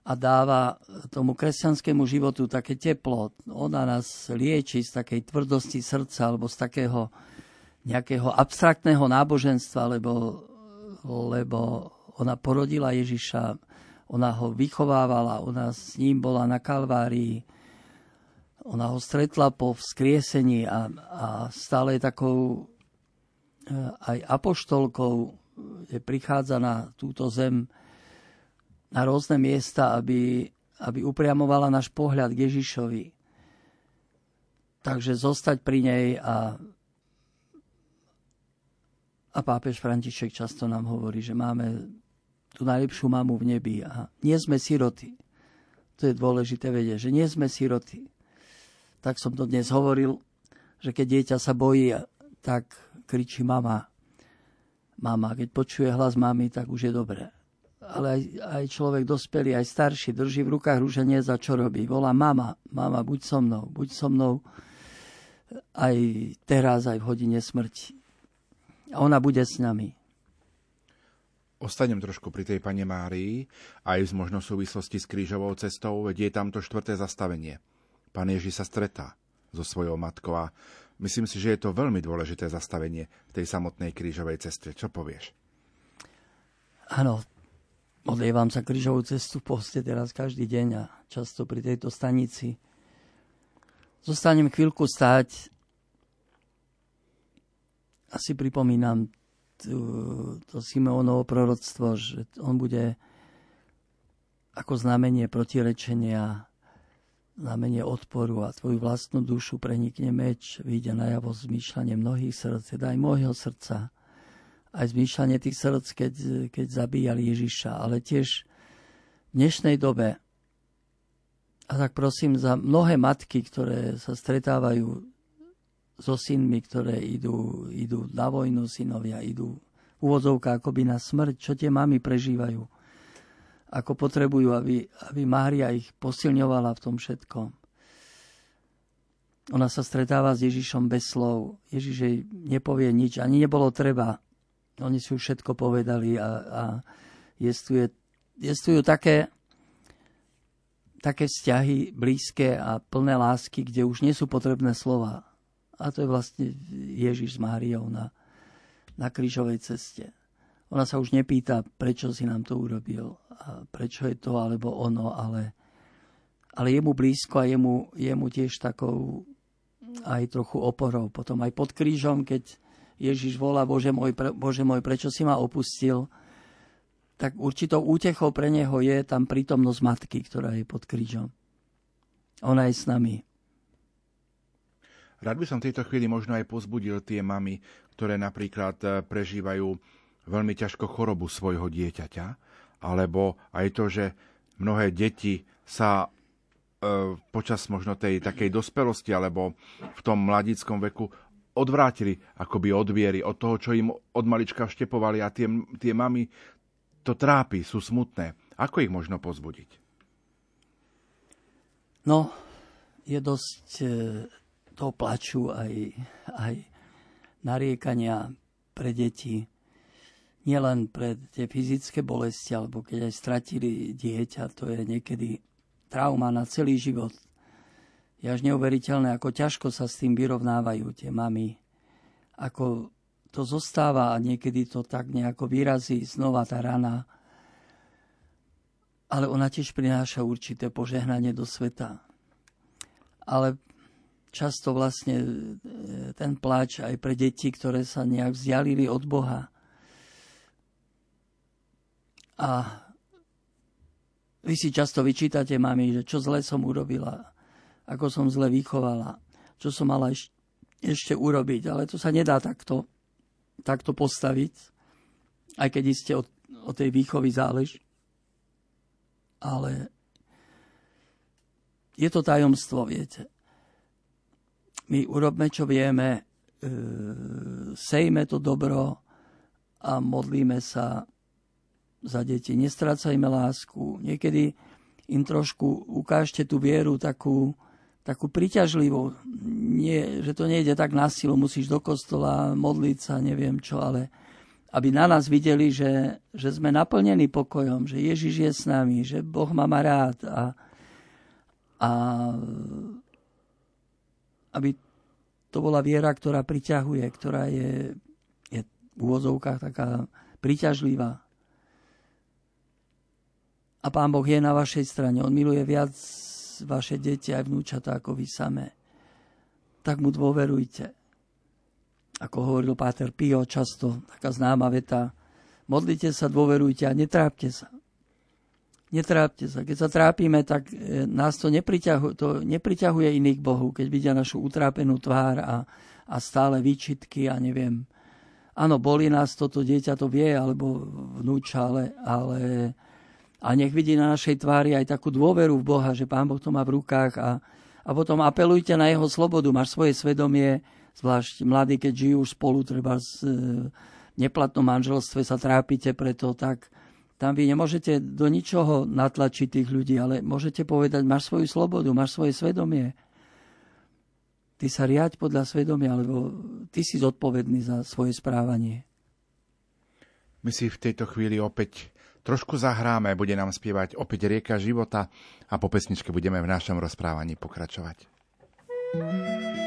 S2: a dáva tomu kresťanskému životu také teplo. Ona nás lieči z takej tvrdosti srdca alebo z takého nejakého abstraktného náboženstva, lebo, lebo ona porodila Ježiša, ona ho vychovávala, ona s ním bola na Kalvárii, ona ho stretla po vzkriesení a, a stále je takou eh, aj apoštolkou, že prichádza na túto zem na rôzne miesta, aby, aby upriamovala náš pohľad k Ježišovi. Takže zostať pri nej a a pápež František často nám hovorí, že máme tú najlepšiu mamu v nebi a nie sme siroty. To je dôležité vedieť, že nie sme siroty. Tak som to dnes hovoril, že keď dieťa sa bojí, tak kričí mama. Mama, keď počuje hlas mamy, tak už je dobré. Ale aj, aj človek dospelý, aj starší, drží v rukách rúženie za čo robí. Volá mama, mama, buď so mnou, buď so mnou aj teraz, aj v hodine smrti a ona bude s nami.
S1: Ostanem trošku pri tej pane Márii, aj z možno súvislosti s krížovou cestou, veď je tam to štvrté zastavenie. Pán Ježiš sa stretá so svojou matkou a myslím si, že je to veľmi dôležité zastavenie v tej samotnej krížovej ceste. Čo povieš?
S2: Áno, modlievam sa krížovú cestu v poste teraz každý deň a často pri tejto stanici. Zostanem chvíľku stáť asi pripomínam tú, to Simeonovo proroctvo, že on bude ako znamenie protirečenia, znamenie odporu a tvoju vlastnú dušu prenikne meč, vyjde najavo zmýšľanie mnohých srdc, teda aj môjho srdca, aj zmýšľanie tých srdc, keď, keď zabíjali Ježiša, ale tiež v dnešnej dobe a tak prosím za mnohé matky, ktoré sa stretávajú so synmi, ktoré idú, idú na vojnu, synovia idú v úvodzovka akoby na smrť, čo tie mamy prežívajú. Ako potrebujú, aby, aby Mária ich posilňovala v tom všetkom. Ona sa stretáva s Ježišom bez slov. Ježiš jej nepovie nič, ani nebolo treba. Oni si už všetko povedali a, a jestuje, jestujú také, také vzťahy blízke a plné lásky, kde už nie sú potrebné slova a to je vlastne Ježiš s Máriou na, na krížovej ceste. Ona sa už nepýta, prečo si nám to urobil, a prečo je to alebo ono, ale, ale je mu blízko a je mu, je mu tiež takou aj trochu oporou. Potom aj pod krížom, keď Ježiš volá, Bože môj, pre, Bože môj, prečo si ma opustil, tak určitou útechou pre neho je tam prítomnosť matky, ktorá je pod krížom. Ona je s nami.
S1: Rád by som v tejto chvíli možno aj pozbudil tie mamy, ktoré napríklad e, prežívajú veľmi ťažko chorobu svojho dieťaťa, alebo aj to, že mnohé deti sa e, počas možno tej takej dospelosti alebo v tom mladickom veku odvrátili akoby od viery, od toho, čo im od malička vštepovali a tie, tie mamy to trápi, sú smutné. Ako ich možno pozbudiť?
S2: No, je dosť e, toho plaču, aj, aj nariekania pre deti. Nielen pre tie fyzické bolesti, alebo keď aj stratili dieťa, to je niekedy trauma na celý život. Je až neuveriteľné, ako ťažko sa s tým vyrovnávajú tie mamy. Ako to zostáva a niekedy to tak nejako vyrazí znova tá rana. Ale ona tiež prináša určité požehnanie do sveta. Ale často vlastne e, ten pláč aj pre deti, ktoré sa nejak vzdialili od Boha. A vy si často vyčítate, mami, že čo zle som urobila, ako som zle vychovala, čo som mala eš- ešte urobiť. Ale to sa nedá takto, takto postaviť, aj keď iste o, o tej výchovy záleží. Ale je to tajomstvo, viete my urobme, čo vieme, e, sejme to dobro a modlíme sa za deti. Nestrácajme lásku. Niekedy im trošku ukážte tú vieru takú, takú priťažlivú. Nie, že to nejde tak na silu, musíš do kostola modliť sa, neviem čo, ale aby na nás videli, že, že sme naplnení pokojom, že Ježiš je s nami, že Boh ma rád a, a aby to bola viera, ktorá priťahuje, ktorá je, je v úvozovkách taká priťažlivá. A Pán Boh je na vašej strane. On miluje viac vaše deti aj vnúčata ako vy samé. Tak mu dôverujte. Ako hovoril Páter Pio často, taká známa veta, modlite sa, dôverujte a netrápte sa. Netrápte sa. Keď sa trápime, tak e, nás to nepriťahuje, to nepriťahuje iných Bohu, keď vidia našu utrápenú tvár a, a stále výčitky a neviem. Áno, boli nás toto dieťa, to vie, alebo vnúča, ale, ale a nech vidí na našej tvári aj takú dôveru v Boha, že Pán Boh to má v rukách a, a potom apelujte na jeho slobodu. Máš svoje svedomie, zvlášť mladí, keď žijú spolu, treba v neplatnom manželstve sa trápite preto, tak tam vy nemôžete do ničoho natlačiť tých ľudí, ale môžete povedať, máš svoju slobodu, máš svoje svedomie. Ty sa riať podľa svedomia, lebo ty si zodpovedný za svoje správanie.
S3: My si v tejto chvíli opäť trošku zahráme, bude nám spievať opäť Rieka života a po pesničke budeme v našom rozprávaní pokračovať. thank you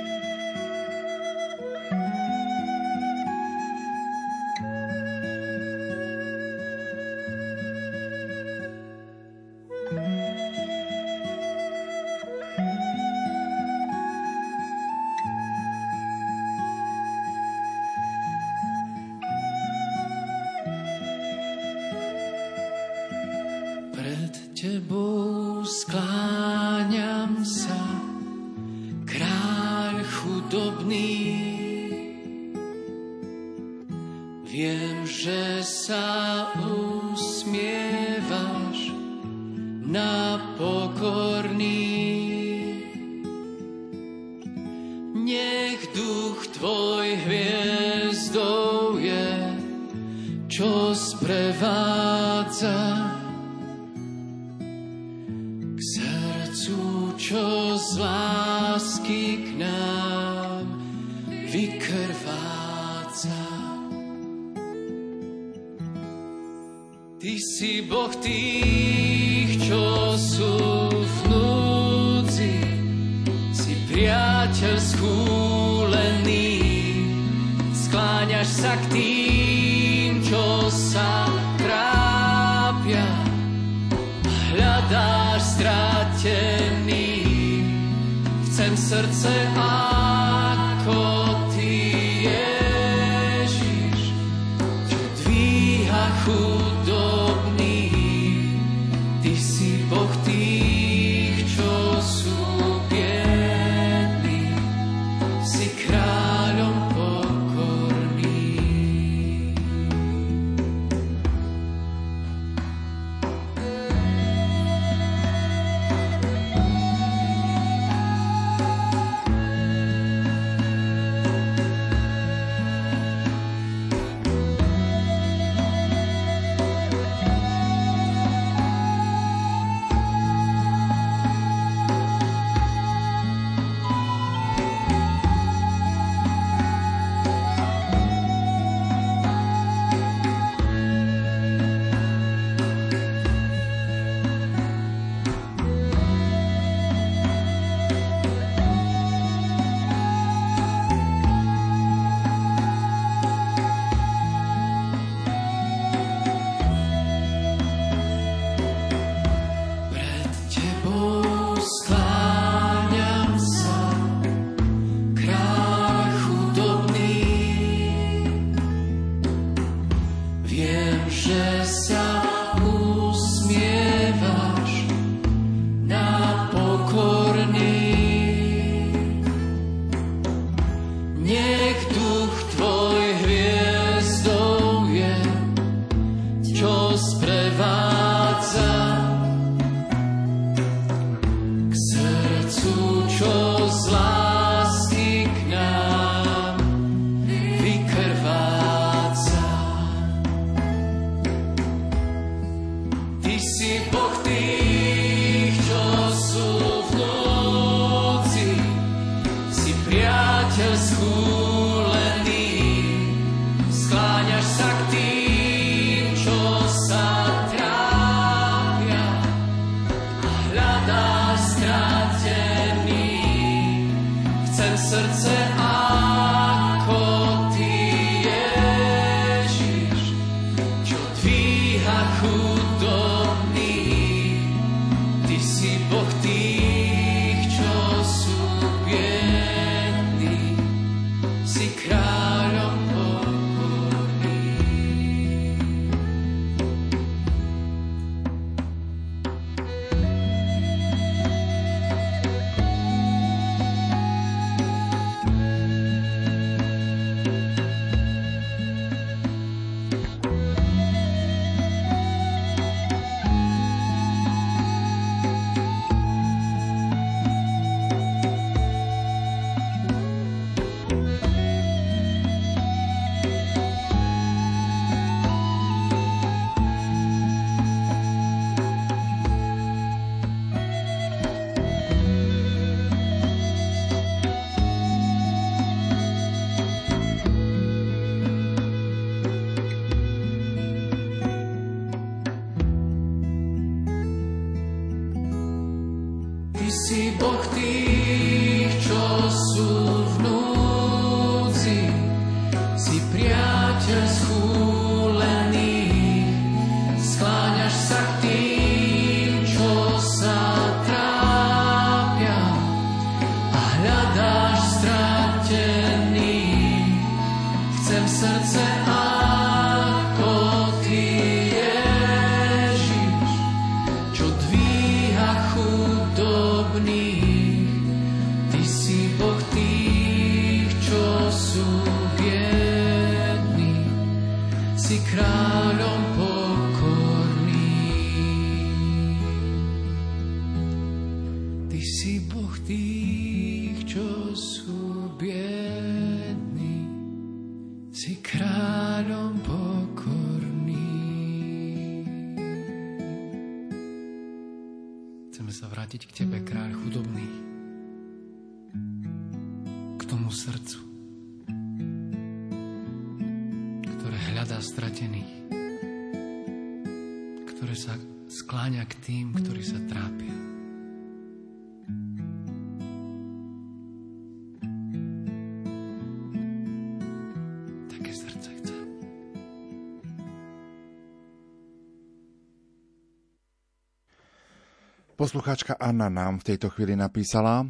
S1: Poslucháčka Anna nám v tejto chvíli napísala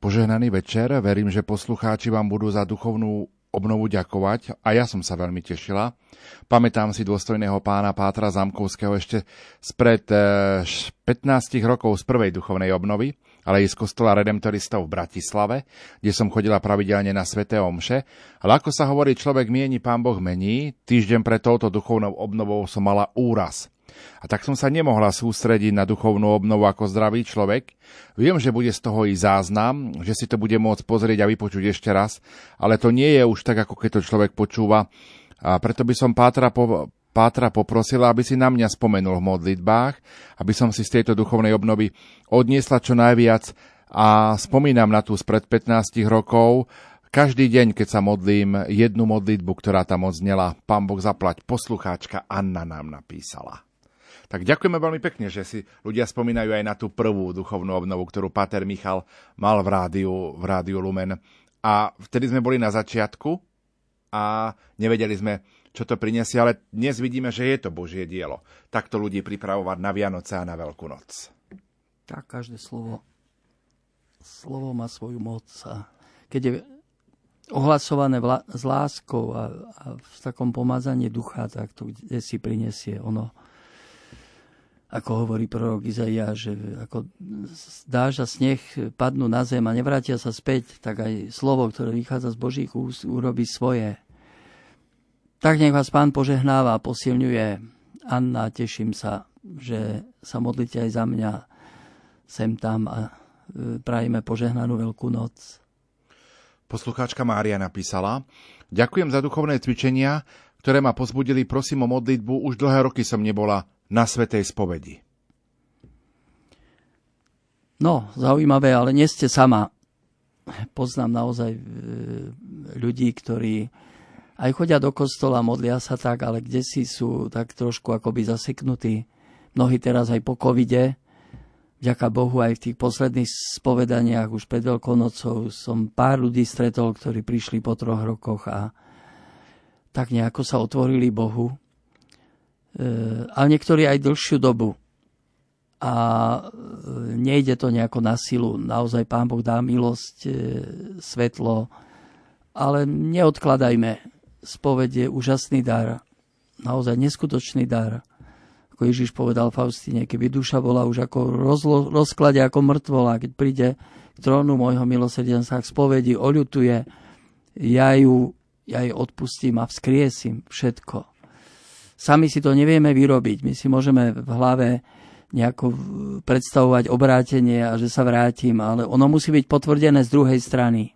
S1: Požehnaný večer, verím, že poslucháči vám budú za duchovnú obnovu ďakovať a ja som sa veľmi tešila. Pamätám si dôstojného pána Pátra Zamkovského ešte spred 15 eh, rokov z prvej duchovnej obnovy, ale aj z kostola Redemptoristov v Bratislave, kde som chodila pravidelne na Svete Omše. Ale ako sa hovorí, človek mieni, pán Boh mení. Týždeň pre touto duchovnou obnovou som mala úraz. A tak som sa nemohla sústrediť na duchovnú obnovu ako zdravý človek. Viem, že bude z toho i záznam, že si to bude môcť pozrieť a vypočuť ešte raz, ale to nie je už tak, ako keď to človek počúva. A preto by som Pátra, po, Pátra poprosila, aby si na mňa spomenul v modlitbách, aby som si z tejto duchovnej obnovy odniesla čo najviac a spomínam na tú spred 15 rokov, každý deň, keď sa modlím, jednu modlitbu, ktorá tam odznela, Pán Boh zaplať, poslucháčka Anna nám napísala. Tak ďakujeme veľmi pekne, že si ľudia spomínajú aj na tú prvú duchovnú obnovu, ktorú Pater Michal mal v rádiu, v rádiu Lumen. A vtedy sme boli na začiatku a nevedeli sme, čo to prinesie, ale dnes vidíme, že je to Božie dielo. Takto ľudí pripravovať na Vianoce a na Veľkú noc.
S2: Tak, každé slovo, slovo má svoju moc a keď je ohlasované vla, s láskou a, a v takom pomazaní ducha, tak to kde si prinesie ono ako hovorí prorok Izaia, že ako dáž a sneh padnú na zem a nevrátia sa späť, tak aj slovo, ktoré vychádza z Božích úst, urobí svoje. Tak nech vás Pán požehnáva, posilňuje. Anna, teším sa, že sa modlíte aj za mňa sem tam a e, prajeme požehnanú veľkú noc.
S1: Poslucháčka Mária napísala, ďakujem za duchovné cvičenia, ktoré ma pozbudili, prosím o modlitbu, už dlhé roky som nebola na Svetej spovedi?
S2: No, zaujímavé, ale nie ste sama. Poznám naozaj e, ľudí, ktorí aj chodia do kostola, modlia sa tak, ale kde si sú tak trošku akoby zaseknutí. Mnohí teraz aj po covide, vďaka Bohu aj v tých posledných spovedaniach už pred Veľkonocou som pár ľudí stretol, ktorí prišli po troch rokoch a tak nejako sa otvorili Bohu ale niektorí aj dlhšiu dobu. A e, nejde to nejako na silu. Naozaj Pán Boh dá milosť, e, svetlo, ale neodkladajme. Spoveď je úžasný dar. Naozaj neskutočný dar. Ako Ježiš povedal Faustine, keby duša bola už ako rozlo, rozklade, ako mŕtvola, keď príde k trónu môjho milosrdenstva, k spovedi, oľutuje, ja ju, ja jej odpustím a vzkriesim všetko Sami si to nevieme vyrobiť. My si môžeme v hlave nejako predstavovať obrátenie a že sa vrátim, ale ono musí byť potvrdené z druhej strany.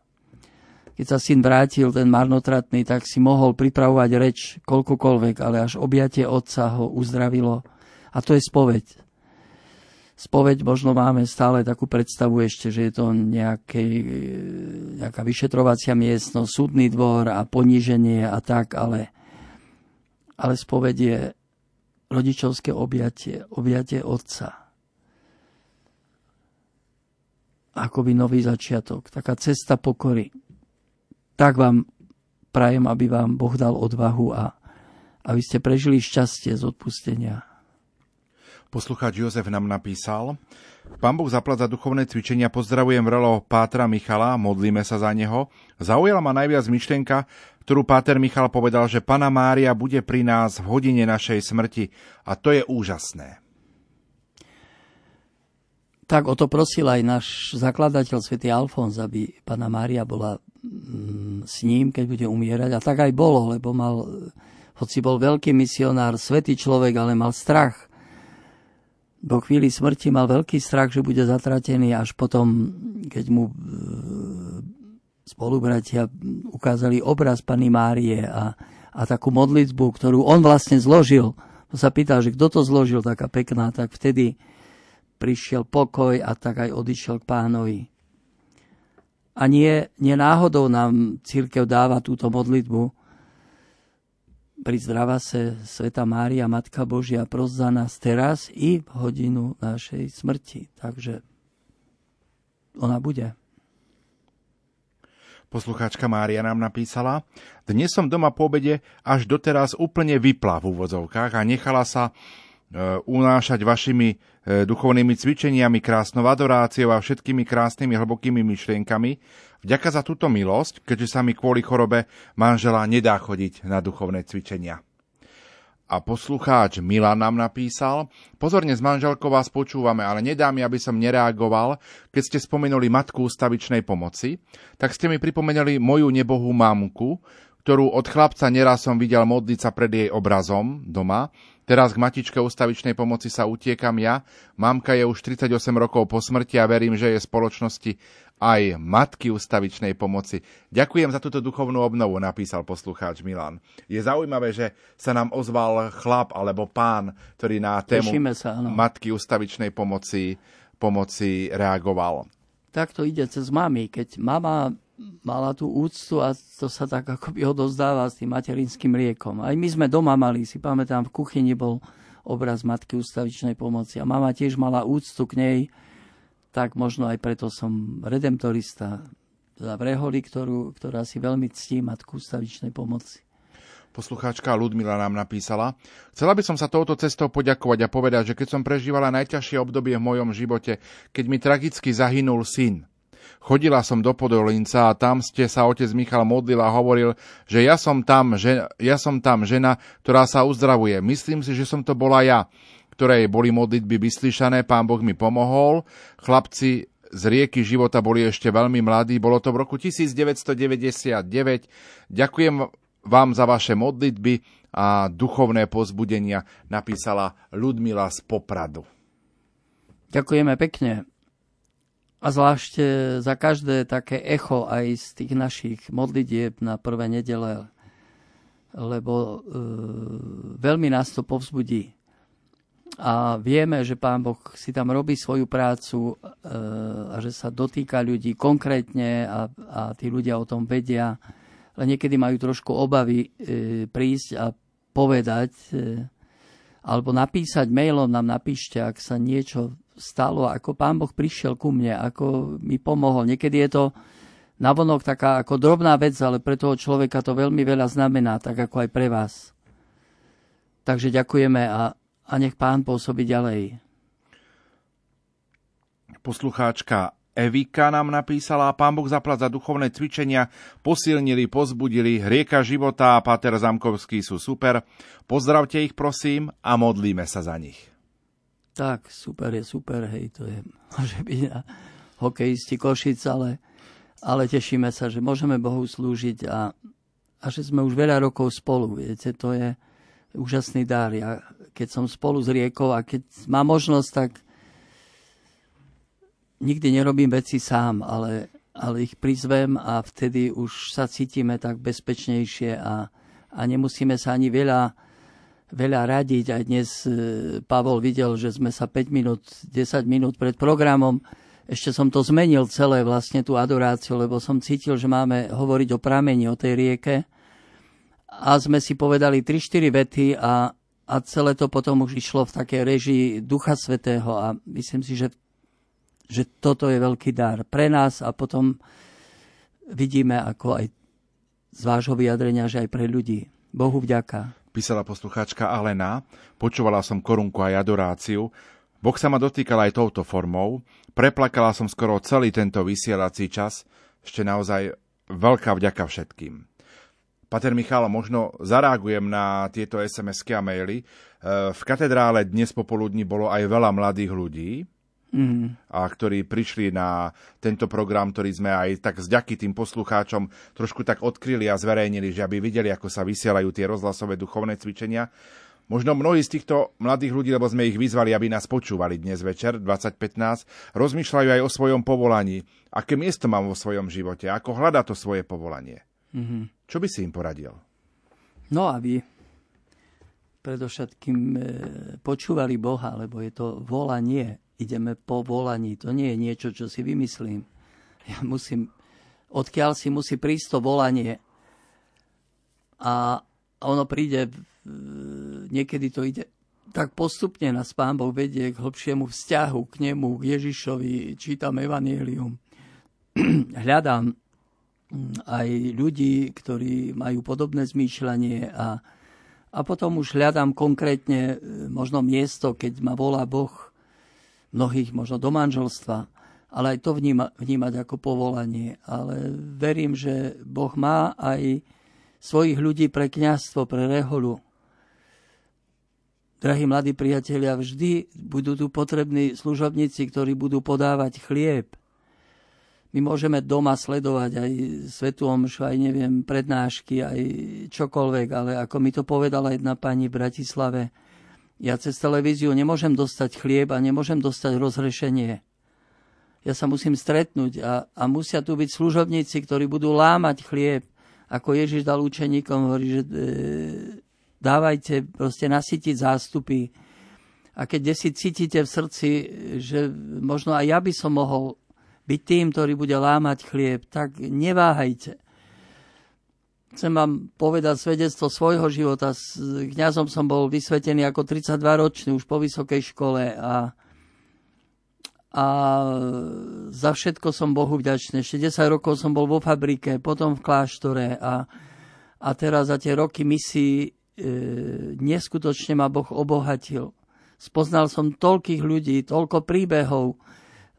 S2: Keď sa syn vrátil, ten marnotratný, tak si mohol pripravovať reč koľkokoľvek, ale až objatie otca ho uzdravilo. A to je spoveď. Spoveď možno máme stále takú predstavu ešte, že je to nejaké, nejaká vyšetrovacia miestnosť, súdny dvor a poníženie a tak, ale ale spovedie rodičovské objatie, objatie otca. Akoby nový začiatok, taká cesta pokory. Tak vám prajem, aby vám Boh dal odvahu a aby ste prežili šťastie z odpustenia.
S1: Poslucháč Jozef nám napísal, Pán Boh zaplať za duchovné cvičenia, pozdravujem vrelo Pátra Michala, modlíme sa za neho. Zaujala ma najviac myšlienka, ktorú Páter Michal povedal, že Pana Mária bude pri nás v hodine našej smrti a to je úžasné.
S2: Tak o to prosil aj náš zakladateľ svätý Alfons, aby Pana Mária bola mm, s ním, keď bude umierať. A tak aj bolo, lebo mal, hoci bol veľký misionár, svetý človek, ale mal strach. Do chvíli smrti mal veľký strach, že bude zatratený, až potom, keď mu spolubratia ukázali obraz Pany Márie a, a takú modlitbu, ktorú on vlastne zložil. To sa pýtal, že kto to zložil, taká pekná, tak vtedy prišiel pokoj a tak aj odišiel k pánovi. A nie, nie náhodou nám církev dáva túto modlitbu. Pri zdravase Sveta Mária, Matka Božia, pros za nás teraz i v hodinu našej smrti. Takže ona bude.
S1: Poslucháčka Mária nám napísala, dnes som doma po obede až doteraz úplne vypla v úvodzovkách a nechala sa e, unášať vašimi e, duchovnými cvičeniami, krásnou adoráciou a všetkými krásnymi hlbokými myšlienkami. Vďaka za túto milosť, keďže sa mi kvôli chorobe manžela nedá chodiť na duchovné cvičenia. A poslucháč Milan nám napísal, pozorne s manželkou vás počúvame, ale nedá mi, aby som nereagoval, keď ste spomenuli matku ústavičnej pomoci, tak ste mi pripomenuli moju nebohú mamku, ktorú od chlapca neraz som videl modliť sa pred jej obrazom doma. Teraz k matičke ústavičnej pomoci sa utiekam ja. Mamka je už 38 rokov po smrti a verím, že je spoločnosti aj matky ustavičnej pomoci. Ďakujem za túto duchovnú obnovu, napísal poslucháč Milan. Je zaujímavé, že sa nám ozval chlap alebo pán, ktorý na tému
S2: sa,
S1: matky ustavičnej pomoci, pomoci reagoval.
S2: Tak to ide cez mami. Keď mama mala tú úctu a to sa tak akoby odozdáva s tým materinským liekom. Aj my sme doma mali, si pamätám, v kuchyni bol obraz matky ustavičnej pomoci a mama tiež mala úctu k nej, tak možno aj preto som redemptorista za Vreholi, ktorú, ktorá si veľmi ctí Matku stavičnej pomoci.
S1: Poslucháčka Ludmila nám napísala, chcela by som sa touto cestou poďakovať a povedať, že keď som prežívala najťažšie obdobie v mojom živote, keď mi tragicky zahynul syn, Chodila som do Podolinca a tam ste sa otec Michal modlil a hovoril, že ja som tam, že, ja som tam žena, ktorá sa uzdravuje. Myslím si, že som to bola ja, ktorej boli modlitby vyslyšané, pán Boh mi pomohol. Chlapci z rieky života boli ešte veľmi mladí, bolo to v roku 1999. Ďakujem vám za vaše modlitby a duchovné pozbudenia, napísala Ludmila z Popradu.
S2: Ďakujeme pekne. A zvlášť za každé také echo aj z tých našich modlitieb na prvé nedele, lebo e, veľmi nás to povzbudí. A vieme, že Pán Boh si tam robí svoju prácu e, a že sa dotýka ľudí konkrétne a, a tí ľudia o tom vedia. Ale niekedy majú trošku obavy e, prísť a povedať, e, alebo napísať mailom nám napíšte, ak sa niečo stalo, ako Pán Boh prišiel ku mne, ako mi pomohol. Niekedy je to navonok taká ako drobná vec, ale pre toho človeka to veľmi veľa znamená, tak ako aj pre vás. Takže ďakujeme a, a nech Pán pôsobí ďalej.
S1: Poslucháčka Evika nám napísala, pán Boh zaplať za duchovné cvičenia, posilnili, pozbudili, rieka života a Pater Zamkovský sú super. Pozdravte ich prosím a modlíme sa za nich.
S2: Tak, super je super, hej, to je, môže byť na hokejisti Košic, ale, ale tešíme sa, že môžeme Bohu slúžiť a, a že sme už veľa rokov spolu, viete, to je úžasný dar. Ja, keď som spolu s Riekou a keď má možnosť, tak nikdy nerobím veci sám, ale, ale ich prizvem a vtedy už sa cítime tak bezpečnejšie a, a nemusíme sa ani veľa veľa radiť. Aj dnes e, Pavol videl, že sme sa 5 minút, 10 minút pred programom ešte som to zmenil celé vlastne tú adoráciu, lebo som cítil, že máme hovoriť o pramení, o tej rieke. A sme si povedali 3-4 vety a, a celé to potom už išlo v takej režii Ducha Svetého a myslím si, že, že toto je veľký dar pre nás a potom vidíme ako aj z vášho vyjadrenia, že aj pre ľudí. Bohu vďaka
S1: písala poslucháčka Alena. Počúvala som korunku aj adoráciu. Boh sa ma dotýkal aj touto formou. Preplakala som skoro celý tento vysielací čas. Ešte naozaj veľká vďaka všetkým. Pater Michal, možno zareagujem na tieto SMS-ky a maily. E, v katedrále dnes popoludní bolo aj veľa mladých ľudí, Mm. a ktorí prišli na tento program, ktorý sme aj tak zďaky tým poslucháčom trošku tak odkryli a zverejnili, že aby videli, ako sa vysielajú tie rozhlasové duchovné cvičenia. Možno mnohí z týchto mladých ľudí, lebo sme ich vyzvali, aby nás počúvali dnes večer 2015, rozmýšľajú aj o svojom povolaní. Aké miesto mám vo svojom živote? Ako hľadá to svoje povolanie? Mm-hmm. Čo by si im poradil?
S2: No aby predovšetkým e, počúvali Boha, lebo je to volanie ideme po volaní. To nie je niečo, čo si vymyslím. Ja musím, odkiaľ si musí prísť to volanie. A ono príde, niekedy to ide tak postupne nás Pán Boh vedie k hlbšiemu vzťahu k nemu, k Ježišovi, čítam Evangelium. Hľadám aj ľudí, ktorí majú podobné zmýšľanie a, a potom už hľadám konkrétne možno miesto, keď ma volá Boh mnohých možno do manželstva, ale aj to vníma, vnímať ako povolanie. Ale verím, že Boh má aj svojich ľudí pre kňazstvo, pre reholu. Drahí mladí priatelia, vždy budú tu potrební služobníci, ktorí budú podávať chlieb. My môžeme doma sledovať aj Svetu Omšu, aj neviem, prednášky, aj čokoľvek, ale ako mi to povedala jedna pani v Bratislave, ja cez televíziu nemôžem dostať chlieb a nemôžem dostať rozhrešenie. Ja sa musím stretnúť a, a musia tu byť služobníci, ktorí budú lámať chlieb. Ako Ježiš dal učeníkom, hovorí, že e, dávajte proste nasytiť zástupy. A keď si cítite v srdci, že možno aj ja by som mohol byť tým, ktorý bude lámať chlieb, tak neváhajte chcem vám povedať svedectvo svojho života. S kňazom som bol vysvetený ako 32-ročný už po vysokej škole a, a za všetko som Bohu vďačný. Ešte 10 rokov som bol vo fabrike, potom v kláštore a, a teraz za tie roky misií e, neskutočne ma Boh obohatil. Spoznal som toľkých ľudí, toľko príbehov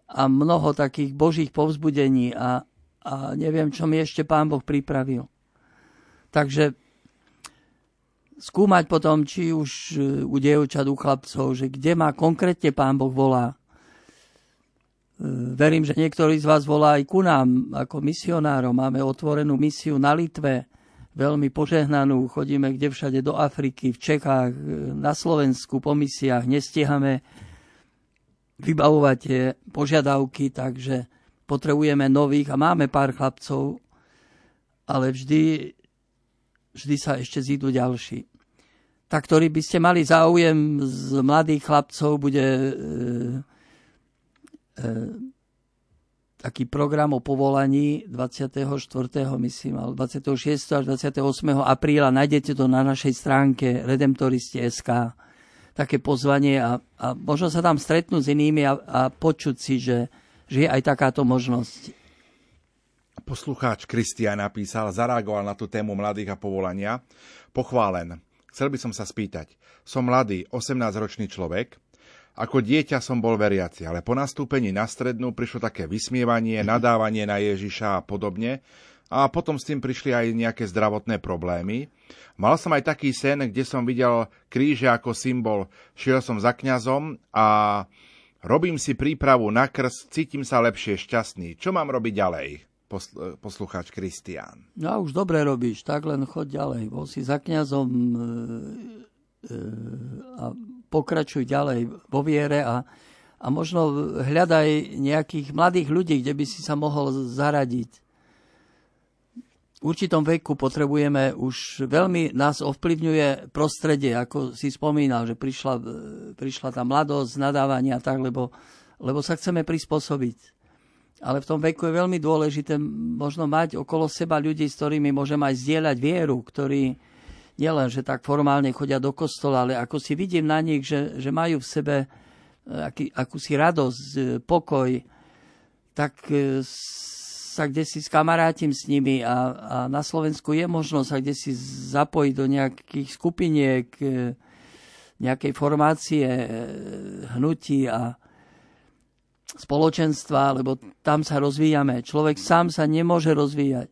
S2: a mnoho takých božích povzbudení a, a neviem, čo mi ešte Pán Boh pripravil. Takže skúmať potom, či už e, u dievčat, u chlapcov, že kde ma konkrétne Pán Boh volá. E, verím, že niektorí z vás volá aj ku nám ako misionárom. Máme otvorenú misiu na Litve, veľmi požehnanú. Chodíme kde všade do Afriky, v Čechách, e, na Slovensku po misiách. Nestihame vybavovať tie požiadavky, takže potrebujeme nových a máme pár chlapcov, ale vždy, vždy sa ešte zídu ďalší tak ktorý by ste mali záujem z mladých chlapcov, bude e, e, taký program o povolaní 24. myslím, ale 26. až 28. apríla. Nájdete to na našej stránke redemptoristi.sk také pozvanie a, a možno sa tam stretnúť s inými a, a počuť si, že, že je aj takáto možnosť.
S1: Poslucháč Kristian napísal, zareagoval na tú tému mladých a povolania. Pochválen. Chcel by som sa spýtať. Som mladý, 18-ročný človek. Ako dieťa som bol veriaci, ale po nastúpení na strednú prišlo také vysmievanie, nadávanie na Ježiša a podobne. A potom s tým prišli aj nejaké zdravotné problémy. Mal som aj taký sen, kde som videl kríže ako symbol. Šiel som za kňazom a robím si prípravu na krst, cítim sa lepšie, šťastný. Čo mám robiť ďalej? poslucháč Kristián.
S2: No už dobre robíš, tak len choď ďalej. Bol si za kňazom e, e, a pokračuj ďalej vo viere a, a možno hľadaj nejakých mladých ľudí, kde by si sa mohol zaradiť. Určitom veku potrebujeme už veľmi nás ovplyvňuje prostredie, ako si spomínal, že prišla, prišla tá mladosť, nadávania tak, lebo, lebo sa chceme prispôsobiť. Ale v tom veku je veľmi dôležité možno mať okolo seba ľudí, s ktorými môžem aj zdieľať vieru, ktorí nielen, že tak formálne chodia do kostola, ale ako si vidím na nich, že, že majú v sebe e, aký, akúsi radosť, e, pokoj, tak e, sa kde si skamarátim s nimi a, a na Slovensku je možnosť sa kde si zapojiť do nejakých skupiniek, nejakej formácie, hnutí a, spoločenstva, lebo tam sa rozvíjame. Človek sám sa nemôže rozvíjať.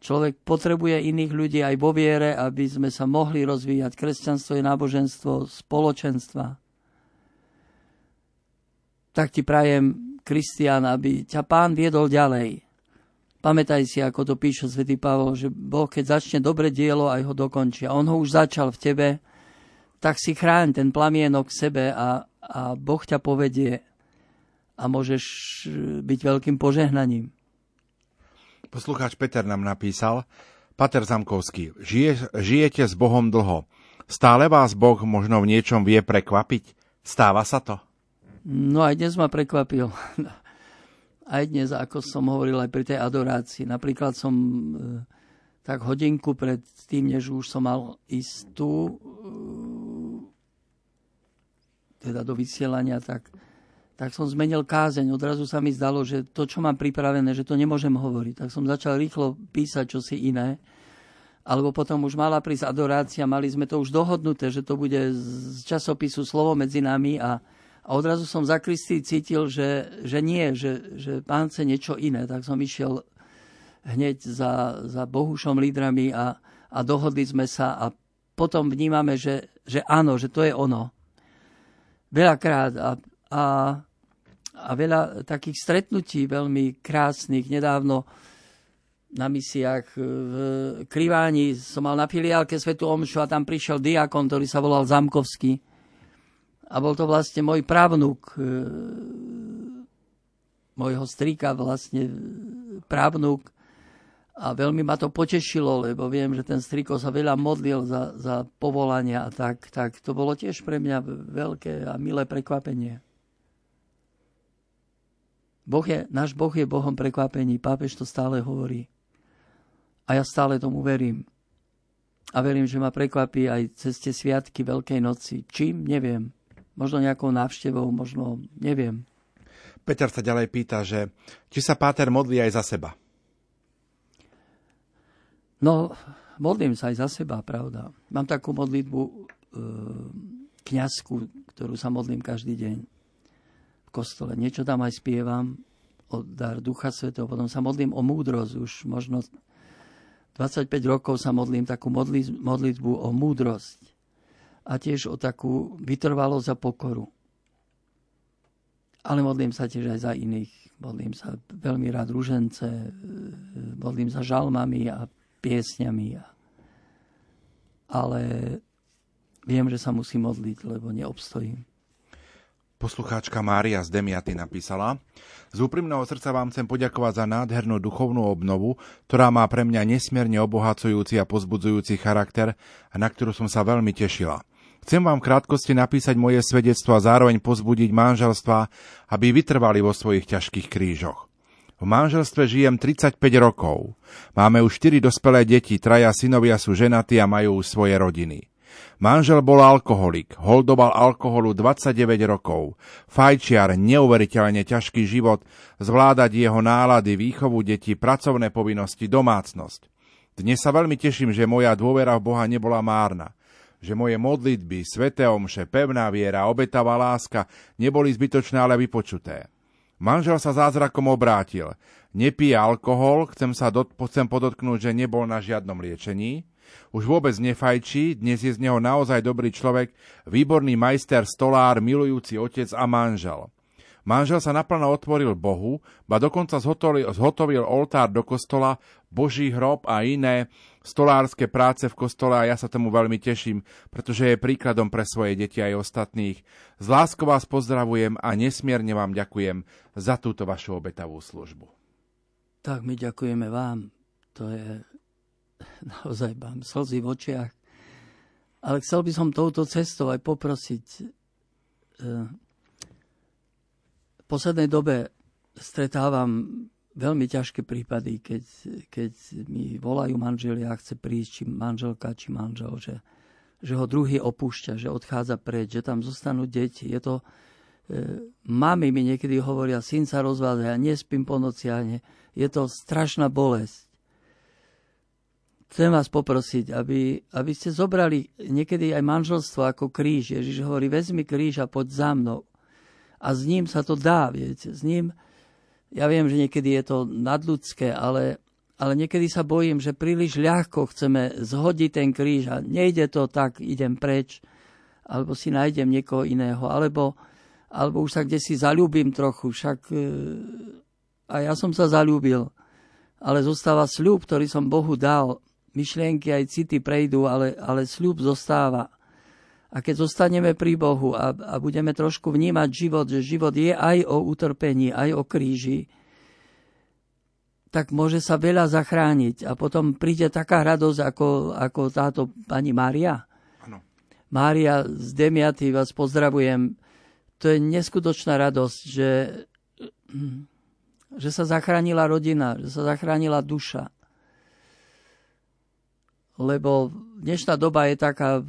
S2: Človek potrebuje iných ľudí aj vo viere, aby sme sa mohli rozvíjať. Kresťanstvo je náboženstvo spoločenstva. Tak ti prajem, Kristian, aby ťa pán viedol ďalej. Pamätaj si, ako to píše svätý Pavol, že Boh, keď začne dobre dielo, aj ho dokončí. A on ho už začal v tebe, tak si chráň ten plamienok v sebe a, a Boh ťa povedie a môžeš e, byť veľkým požehnaním.
S1: Poslucháč Peter nám napísal, Pater Zamkovský, žije, žijete s Bohom dlho. Stále vás Boh možno v niečom vie prekvapiť? Stáva sa to?
S2: No aj dnes ma prekvapil. Aj dnes, ako som hovoril aj pri tej adorácii. Napríklad som e, tak hodinku pred tým, než už som mal tu, e, teda do vysielania, tak tak som zmenil kázeň. Odrazu sa mi zdalo, že to, čo mám pripravené, že to nemôžem hovoriť. Tak som začal rýchlo písať čosi iné. Alebo potom už mala prísť adorácia, mali sme to už dohodnuté, že to bude z časopisu Slovo medzi nami a, a odrazu som za Kristý cítil, že, že nie, že, že pán chce niečo iné. Tak som išiel hneď za, za Bohušom lídrami a, a dohodli sme sa a potom vnímame, že, že áno, že to je ono. Veľakrát a a, a veľa takých stretnutí veľmi krásnych. Nedávno na misiách v Kriváni som mal na filiálke Svetu Omšu a tam prišiel diakon, ktorý sa volal Zamkovský. A bol to vlastne môj právnuk, e, môjho strýka vlastne právnuk. A veľmi ma to potešilo, lebo viem, že ten striko sa veľa modlil za, za povolania a tak, tak to bolo tiež pre mňa veľké a milé prekvapenie. Boh je, náš Boh je Bohom prekvapení. Pápež to stále hovorí. A ja stále tomu verím. A verím, že ma prekvapí aj cez tie sviatky Veľkej noci. Čím? Neviem. Možno nejakou návštevou, možno neviem.
S1: Peter sa ďalej pýta, že či sa Páter modlí aj za seba?
S2: No, modlím sa aj za seba, pravda. Mám takú modlitbu e, kniazku, ktorú sa modlím každý deň kostole. Niečo tam aj spievam o dar Ducha Svetého, potom sa modlím o múdrosť. Už možno 25 rokov sa modlím takú modlitbu o múdrosť a tiež o takú vytrvalosť a pokoru. Ale modlím sa tiež aj za iných. Modlím sa veľmi rád ružence, modlím sa žalmami a piesňami. Ale viem, že sa musím modliť, lebo neobstojím.
S1: Poslucháčka Mária z Demiaty napísala Z úprimného srdca vám chcem poďakovať za nádhernú duchovnú obnovu, ktorá má pre mňa nesmierne obohacujúci a pozbudzujúci charakter a na ktorú som sa veľmi tešila. Chcem vám krátkosti napísať moje svedectvo a zároveň pozbudiť manželstva, aby vytrvali vo svojich ťažkých krížoch. V manželstve žijem 35 rokov. Máme už 4 dospelé deti, traja synovia sú ženatí a majú svoje rodiny. Manžel bol alkoholik, holdoval alkoholu 29 rokov. Fajčiar, neuveriteľne ťažký život, zvládať jeho nálady, výchovu detí, pracovné povinnosti, domácnosť. Dnes sa veľmi teším, že moja dôvera v Boha nebola márna že moje modlitby, sveté omše, pevná viera, obetavá láska neboli zbytočné, ale vypočuté. Manžel sa zázrakom obrátil. Nepije alkohol, chcem sa dot, chcem podotknúť, že nebol na žiadnom liečení. Už vôbec nefajčí, dnes je z neho naozaj dobrý človek, výborný majster, stolár, milujúci otec a manžel. Manžel sa naplno otvoril Bohu, ba dokonca zhotovil, zhotovil oltár do kostola, Boží hrob a iné stolárske práce v kostole a ja sa tomu veľmi teším, pretože je príkladom pre svoje deti aj ostatných. Z láskou vás pozdravujem a nesmierne vám ďakujem za túto vašu obetavú službu.
S2: Tak my ďakujeme vám. To je naozaj mám slzy v očiach. Ale chcel by som touto cestou aj poprosiť. V poslednej dobe stretávam veľmi ťažké prípady, keď, keď mi volajú manželia a chce prísť, či manželka, či manžel, že, že ho druhý opúšťa, že odchádza preč, že tam zostanú deti. Je to, e, mami mi niekedy hovoria, syn sa rozvádza, ja nespím po nociach, je to strašná bolesť chcem vás poprosiť, aby, aby ste zobrali niekedy aj manželstvo ako kríž. Ježiš hovorí, vezmi kríž a poď za mnou. A s ním sa to dá, viete. S ním, ja viem, že niekedy je to nadľudské, ale, ale niekedy sa bojím, že príliš ľahko chceme zhodiť ten kríž a nejde to tak, idem preč, alebo si nájdem niekoho iného, alebo, alebo už sa kde si zalúbim trochu, však e, a ja som sa zalúbil, ale zostáva sľub, ktorý som Bohu dal myšlienky aj city prejdú, ale, ale sľub zostáva. A keď zostaneme pri Bohu a, a budeme trošku vnímať život, že život je aj o utrpení, aj o kríži, tak môže sa veľa zachrániť. A potom príde taká radosť, ako, ako táto pani Mária. Mária z Demiaty, vás pozdravujem. To je neskutočná radosť, že, že sa zachránila rodina, že sa zachránila duša lebo dnešná doba je taká,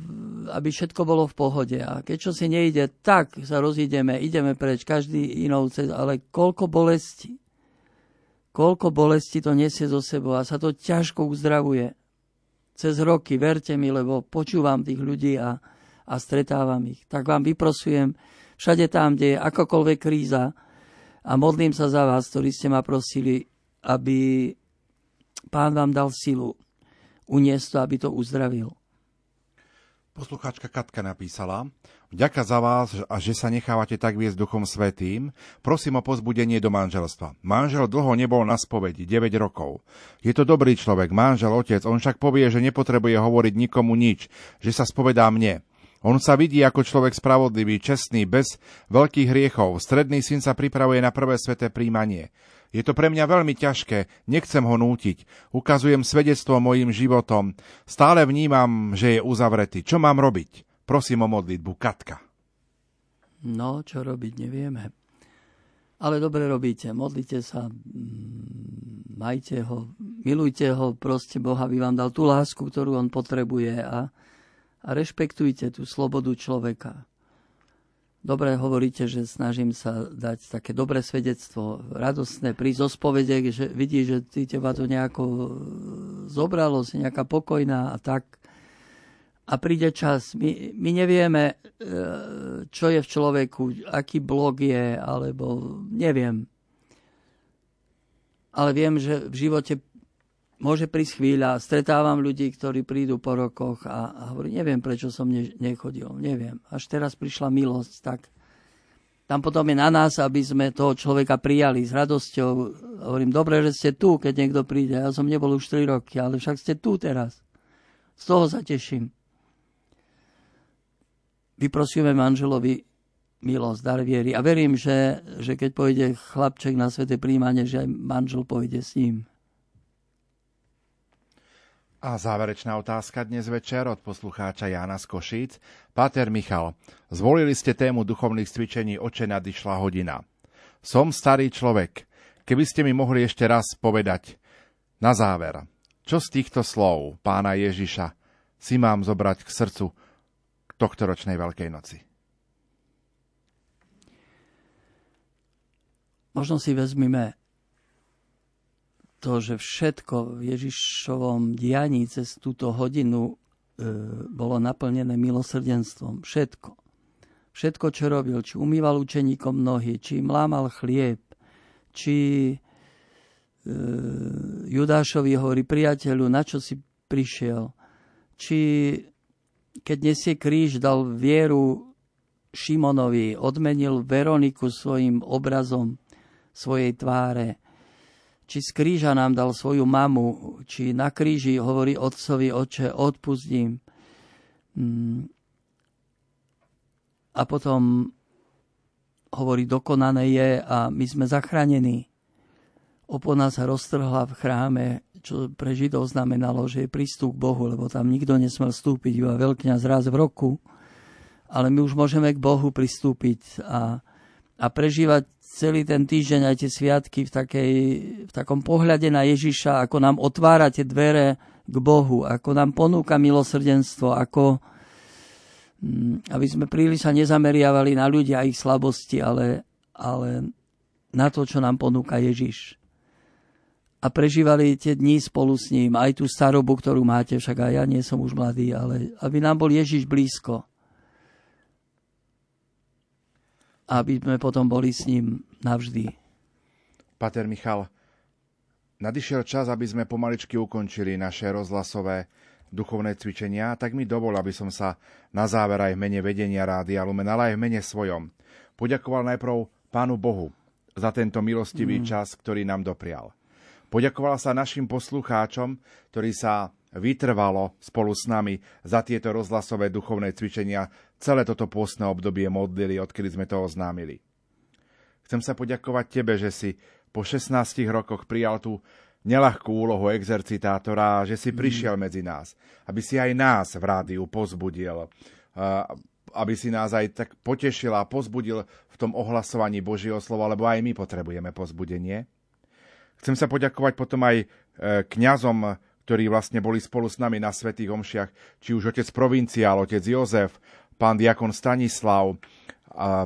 S2: aby všetko bolo v pohode. A keď čo si nejde, tak sa rozídeme, ideme preč, každý inou cez, ale koľko bolesti, koľko bolesti to nesie zo sebou a sa to ťažko uzdravuje. Cez roky, verte mi, lebo počúvam tých ľudí a, a stretávam ich. Tak vám vyprosujem všade tam, kde je akokoľvek kríza a modlím sa za vás, ktorí ste ma prosili, aby pán vám dal silu uniesť to, aby to uzdravil.
S1: Poslucháčka Katka napísala, vďaka za vás a že sa nechávate tak viesť Duchom Svetým, prosím o pozbudenie do manželstva. Manžel dlho nebol na spovedi, 9 rokov. Je to dobrý človek, manžel, otec, on však povie, že nepotrebuje hovoriť nikomu nič, že sa spovedá mne. On sa vidí ako človek spravodlivý, čestný, bez veľkých hriechov. Stredný syn sa pripravuje na prvé sveté príjmanie. Je to pre mňa veľmi ťažké, nechcem ho nútiť. Ukazujem svedectvo mojim životom. Stále vnímam, že je uzavretý. Čo mám robiť? Prosím o modlitbu. Katka.
S2: No, čo robiť, nevieme. Ale dobre robíte, modlite sa, majte ho, milujte ho, proste Boha by vám dal tú lásku, ktorú on potrebuje a, a rešpektujte tú slobodu človeka dobre hovoríte, že snažím sa dať také dobré svedectvo, radostné pri zospovede, že vidí, že ty teba to nejako zobralo, si nejaká pokojná a tak. a príde čas. My, my nevieme, e, čo je v človeku, aký blog je, alebo neviem. Ale viem, že v živote môže prísť chvíľa, stretávam ľudí, ktorí prídu po rokoch a, a hovorím, neviem, prečo som ne, nechodil, neviem. Až teraz prišla milosť, tak tam potom je na nás, aby sme toho človeka prijali s radosťou. Hovorím, dobre, že ste tu, keď niekto príde. Ja som nebol už 3 roky, ale však ste tu teraz. Z toho sa teším. Vyprosíme manželovi milosť, dar viery. A verím, že, že keď pôjde chlapček na sveté príjmanie, že aj manžel pôjde s ním.
S1: A záverečná otázka dnes večer od poslucháča Jána z Košíc. Michal, zvolili ste tému duchovných cvičení Oče nadišla hodina. Som starý človek. Keby ste mi mohli ešte raz povedať na záver, čo z týchto slov pána Ježiša si mám zobrať k srdcu k tohto ročnej Veľkej noci?
S2: Možno si vezmime to, že všetko v Ježišovom dianí cez túto hodinu e, bolo naplnené milosrdenstvom. Všetko. Všetko, čo robil, či umýval učeníkom nohy, či im lámal chlieb, či e, Judášovi hovorí, priateľu, na čo si prišiel, či keď nesie kríž, dal vieru Šimonovi, odmenil Veroniku svojim obrazom svojej tváre, či z kríža nám dal svoju mamu, či na kríži hovorí otcovi, oče, odpustím. Mm. A potom hovorí, dokonané je a my sme zachránení. Opona sa roztrhla v chráme, čo pre Židov znamenalo, že je prístup k Bohu, lebo tam nikto nesmel vstúpiť, iba veľkňaz raz v roku. Ale my už môžeme k Bohu pristúpiť a, a prežívať celý ten týždeň aj tie sviatky v, takej, v takom pohľade na Ježiša, ako nám otvára tie dvere k Bohu, ako nám ponúka milosrdenstvo, ako mm, aby sme príliš sa nezameriavali na ľudia a ich slabosti, ale, ale na to, čo nám ponúka Ježiš. A prežívali tie dni spolu s ním, aj tú starobu, ktorú máte, však aj ja nie som už mladý, ale aby nám bol Ježiš blízko aby sme potom boli s ním navždy.
S1: Pater Michal, nadišiel čas, aby sme pomaličky ukončili naše rozhlasové duchovné cvičenia, tak mi dovol, aby som sa na záver aj v mene vedenia Rádia Lumen, ale aj v mene svojom poďakoval najprv Pánu Bohu za tento milostivý mm. čas, ktorý nám doprial. Poďakoval sa našim poslucháčom, ktorí sa vytrvalo spolu s nami za tieto rozhlasové duchovné cvičenia celé toto pôstne obdobie modlili, odkedy sme to oznámili. Chcem sa poďakovať tebe, že si po 16 rokoch prijal tú nelahkú úlohu exercitátora, že si mm. prišiel medzi nás, aby si aj nás v rádiu pozbudil, aby si nás aj tak potešil a pozbudil v tom ohlasovaní Božieho slova, lebo aj my potrebujeme pozbudenie. Chcem sa poďakovať potom aj e, kňazom ktorí vlastne boli spolu s nami na svätých omšiach, či už otec provinciál, otec Jozef, pán diakon Stanislav,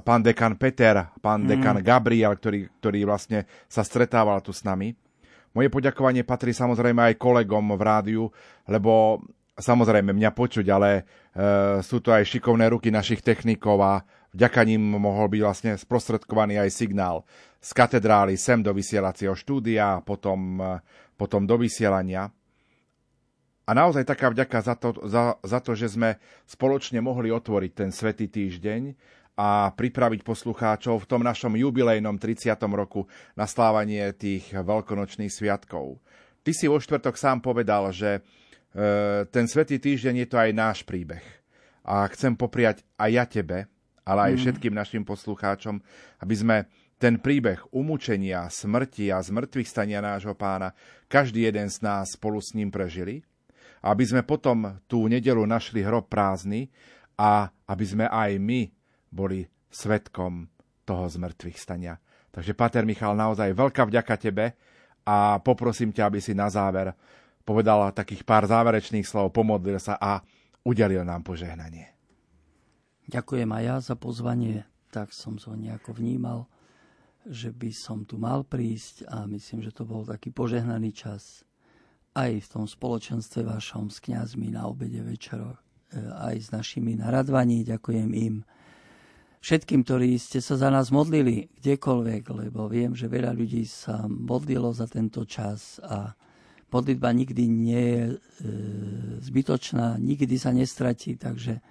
S1: pán dekan Peter, pán mm. dekan Gabriel, ktorý, ktorý vlastne sa stretával tu s nami. Moje poďakovanie patrí samozrejme aj kolegom v rádiu, lebo samozrejme mňa počuť, ale e, sú to aj šikovné ruky našich technikov a vďaka ním mohol byť vlastne sprostredkovaný aj signál z katedrály sem do vysielacieho štúdia a potom, e, potom do vysielania. A naozaj taká vďaka za to, za, za to, že sme spoločne mohli otvoriť ten svetý týždeň a pripraviť poslucháčov v tom našom jubilejnom 30. roku na slávanie tých veľkonočných sviatkov. Ty si vo štvrtok sám povedal, že e, ten svetý týždeň je to aj náš príbeh. A chcem popriať aj ja tebe, ale aj mm. všetkým našim poslucháčom, aby sme ten príbeh umúčenia, smrti a zmrtvých stania nášho pána každý jeden z nás spolu s ním prežili aby sme potom tú nedelu našli hrob prázdny a aby sme aj my boli svetkom toho zmrtvých stania. Takže, Pater Michal, naozaj veľká vďaka tebe a poprosím ťa, aby si na záver povedal takých pár záverečných slov, pomodlil sa a udelil nám požehnanie.
S2: Ďakujem aj ja za pozvanie, tak som to nejako vnímal, že by som tu mal prísť a myslím, že to bol taký požehnaný čas aj v tom spoločenstve vašom s kňazmi na obede večeroch. aj s našimi naradvaní, ďakujem im. Všetkým, ktorí ste sa za nás modlili kdekoľvek, lebo viem, že veľa ľudí sa modlilo za tento čas a modlitba nikdy nie je e, zbytočná, nikdy sa nestratí, takže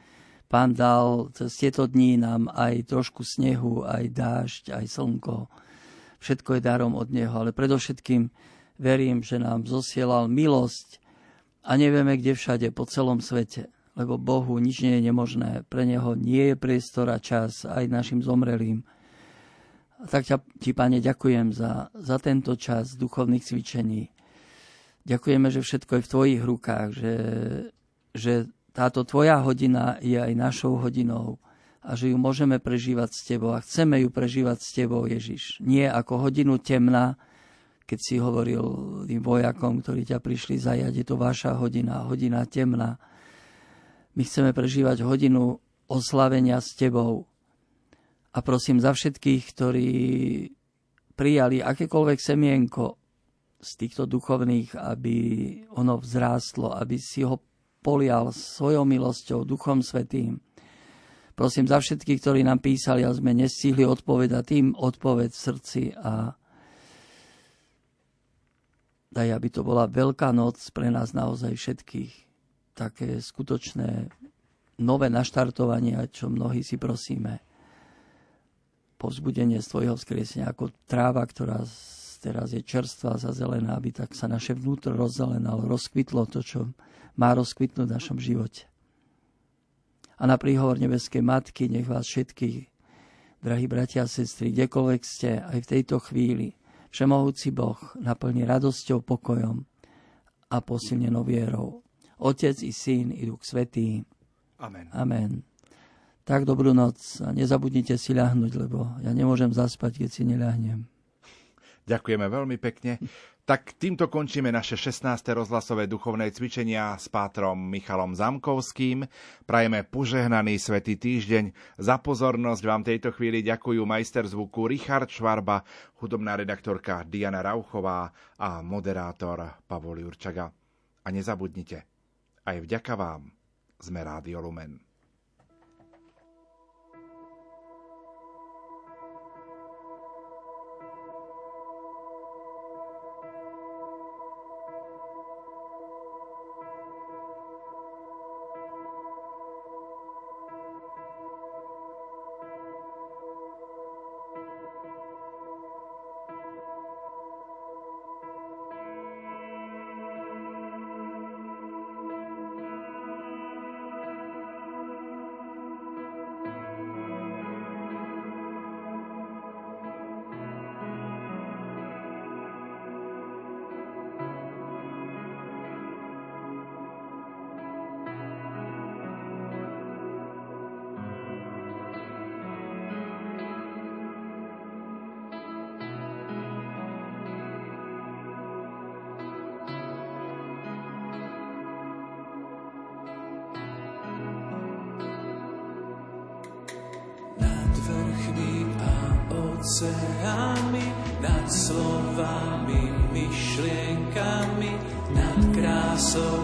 S2: pán dal cez tieto dní nám aj trošku snehu, aj dážď, aj slnko. Všetko je darom od neho, ale predovšetkým verím, že nám zosielal milosť a nevieme kde všade po celom svete lebo Bohu nič nie je nemožné. Pre Neho nie je priestor a čas aj našim zomrelým. A tak ťa, ti, Pane, ďakujem za, za tento čas duchovných cvičení. Ďakujeme, že všetko je v Tvojich rukách, že, že táto Tvoja hodina je aj našou hodinou a že ju môžeme prežívať s Tebou a chceme ju prežívať s Tebou, Ježiš. Nie ako hodinu temna, keď si hovoril tým vojakom, ktorí ťa prišli zajať, je to vaša hodina, hodina temna, my chceme prežívať hodinu oslavenia s Tebou. A prosím za všetkých, ktorí prijali akékoľvek semienko z týchto duchovných, aby ono vzrástlo, aby si ho polial svojou milosťou, Duchom Svetým. Prosím za všetkých, ktorí nám písali a sme nestihli odpovedať, tým odpoveď v srdci a daj, aby to bola veľká noc pre nás naozaj všetkých také skutočné nové naštartovanie, čo mnohí si prosíme. Povzbudenie z tvojho vzkriesenia ako tráva, ktorá teraz je čerstvá, zazelená, aby tak sa naše vnútro rozzelenalo, rozkvitlo to, čo má rozkvitnúť v našom živote. A na príhovor nebeskej matky nech vás všetkých, drahí bratia a sestry, kdekoľvek ste, aj v tejto chvíli, Všemohúci Boh naplní radosťou, pokojom a posilnenou vierou. Otec i Syn i Duch Svetý.
S1: Amen.
S2: Amen. Tak dobrú noc a nezabudnite si ľahnuť, lebo ja nemôžem zaspať, keď si neľahnem.
S1: Ďakujeme veľmi pekne. Tak týmto končíme naše 16. rozhlasové duchovné cvičenia s pátrom Michalom Zamkovským. Prajeme požehnaný svetý týždeň. Za pozornosť vám tejto chvíli ďakujú majster zvuku Richard Švarba, hudobná redaktorka Diana Rauchová a moderátor Pavol Jurčaga. A nezabudnite, aj vďaka vám sme Rádio Lumen.
S3: Oceánmi, nad slovami, myšlienkami, nad krásou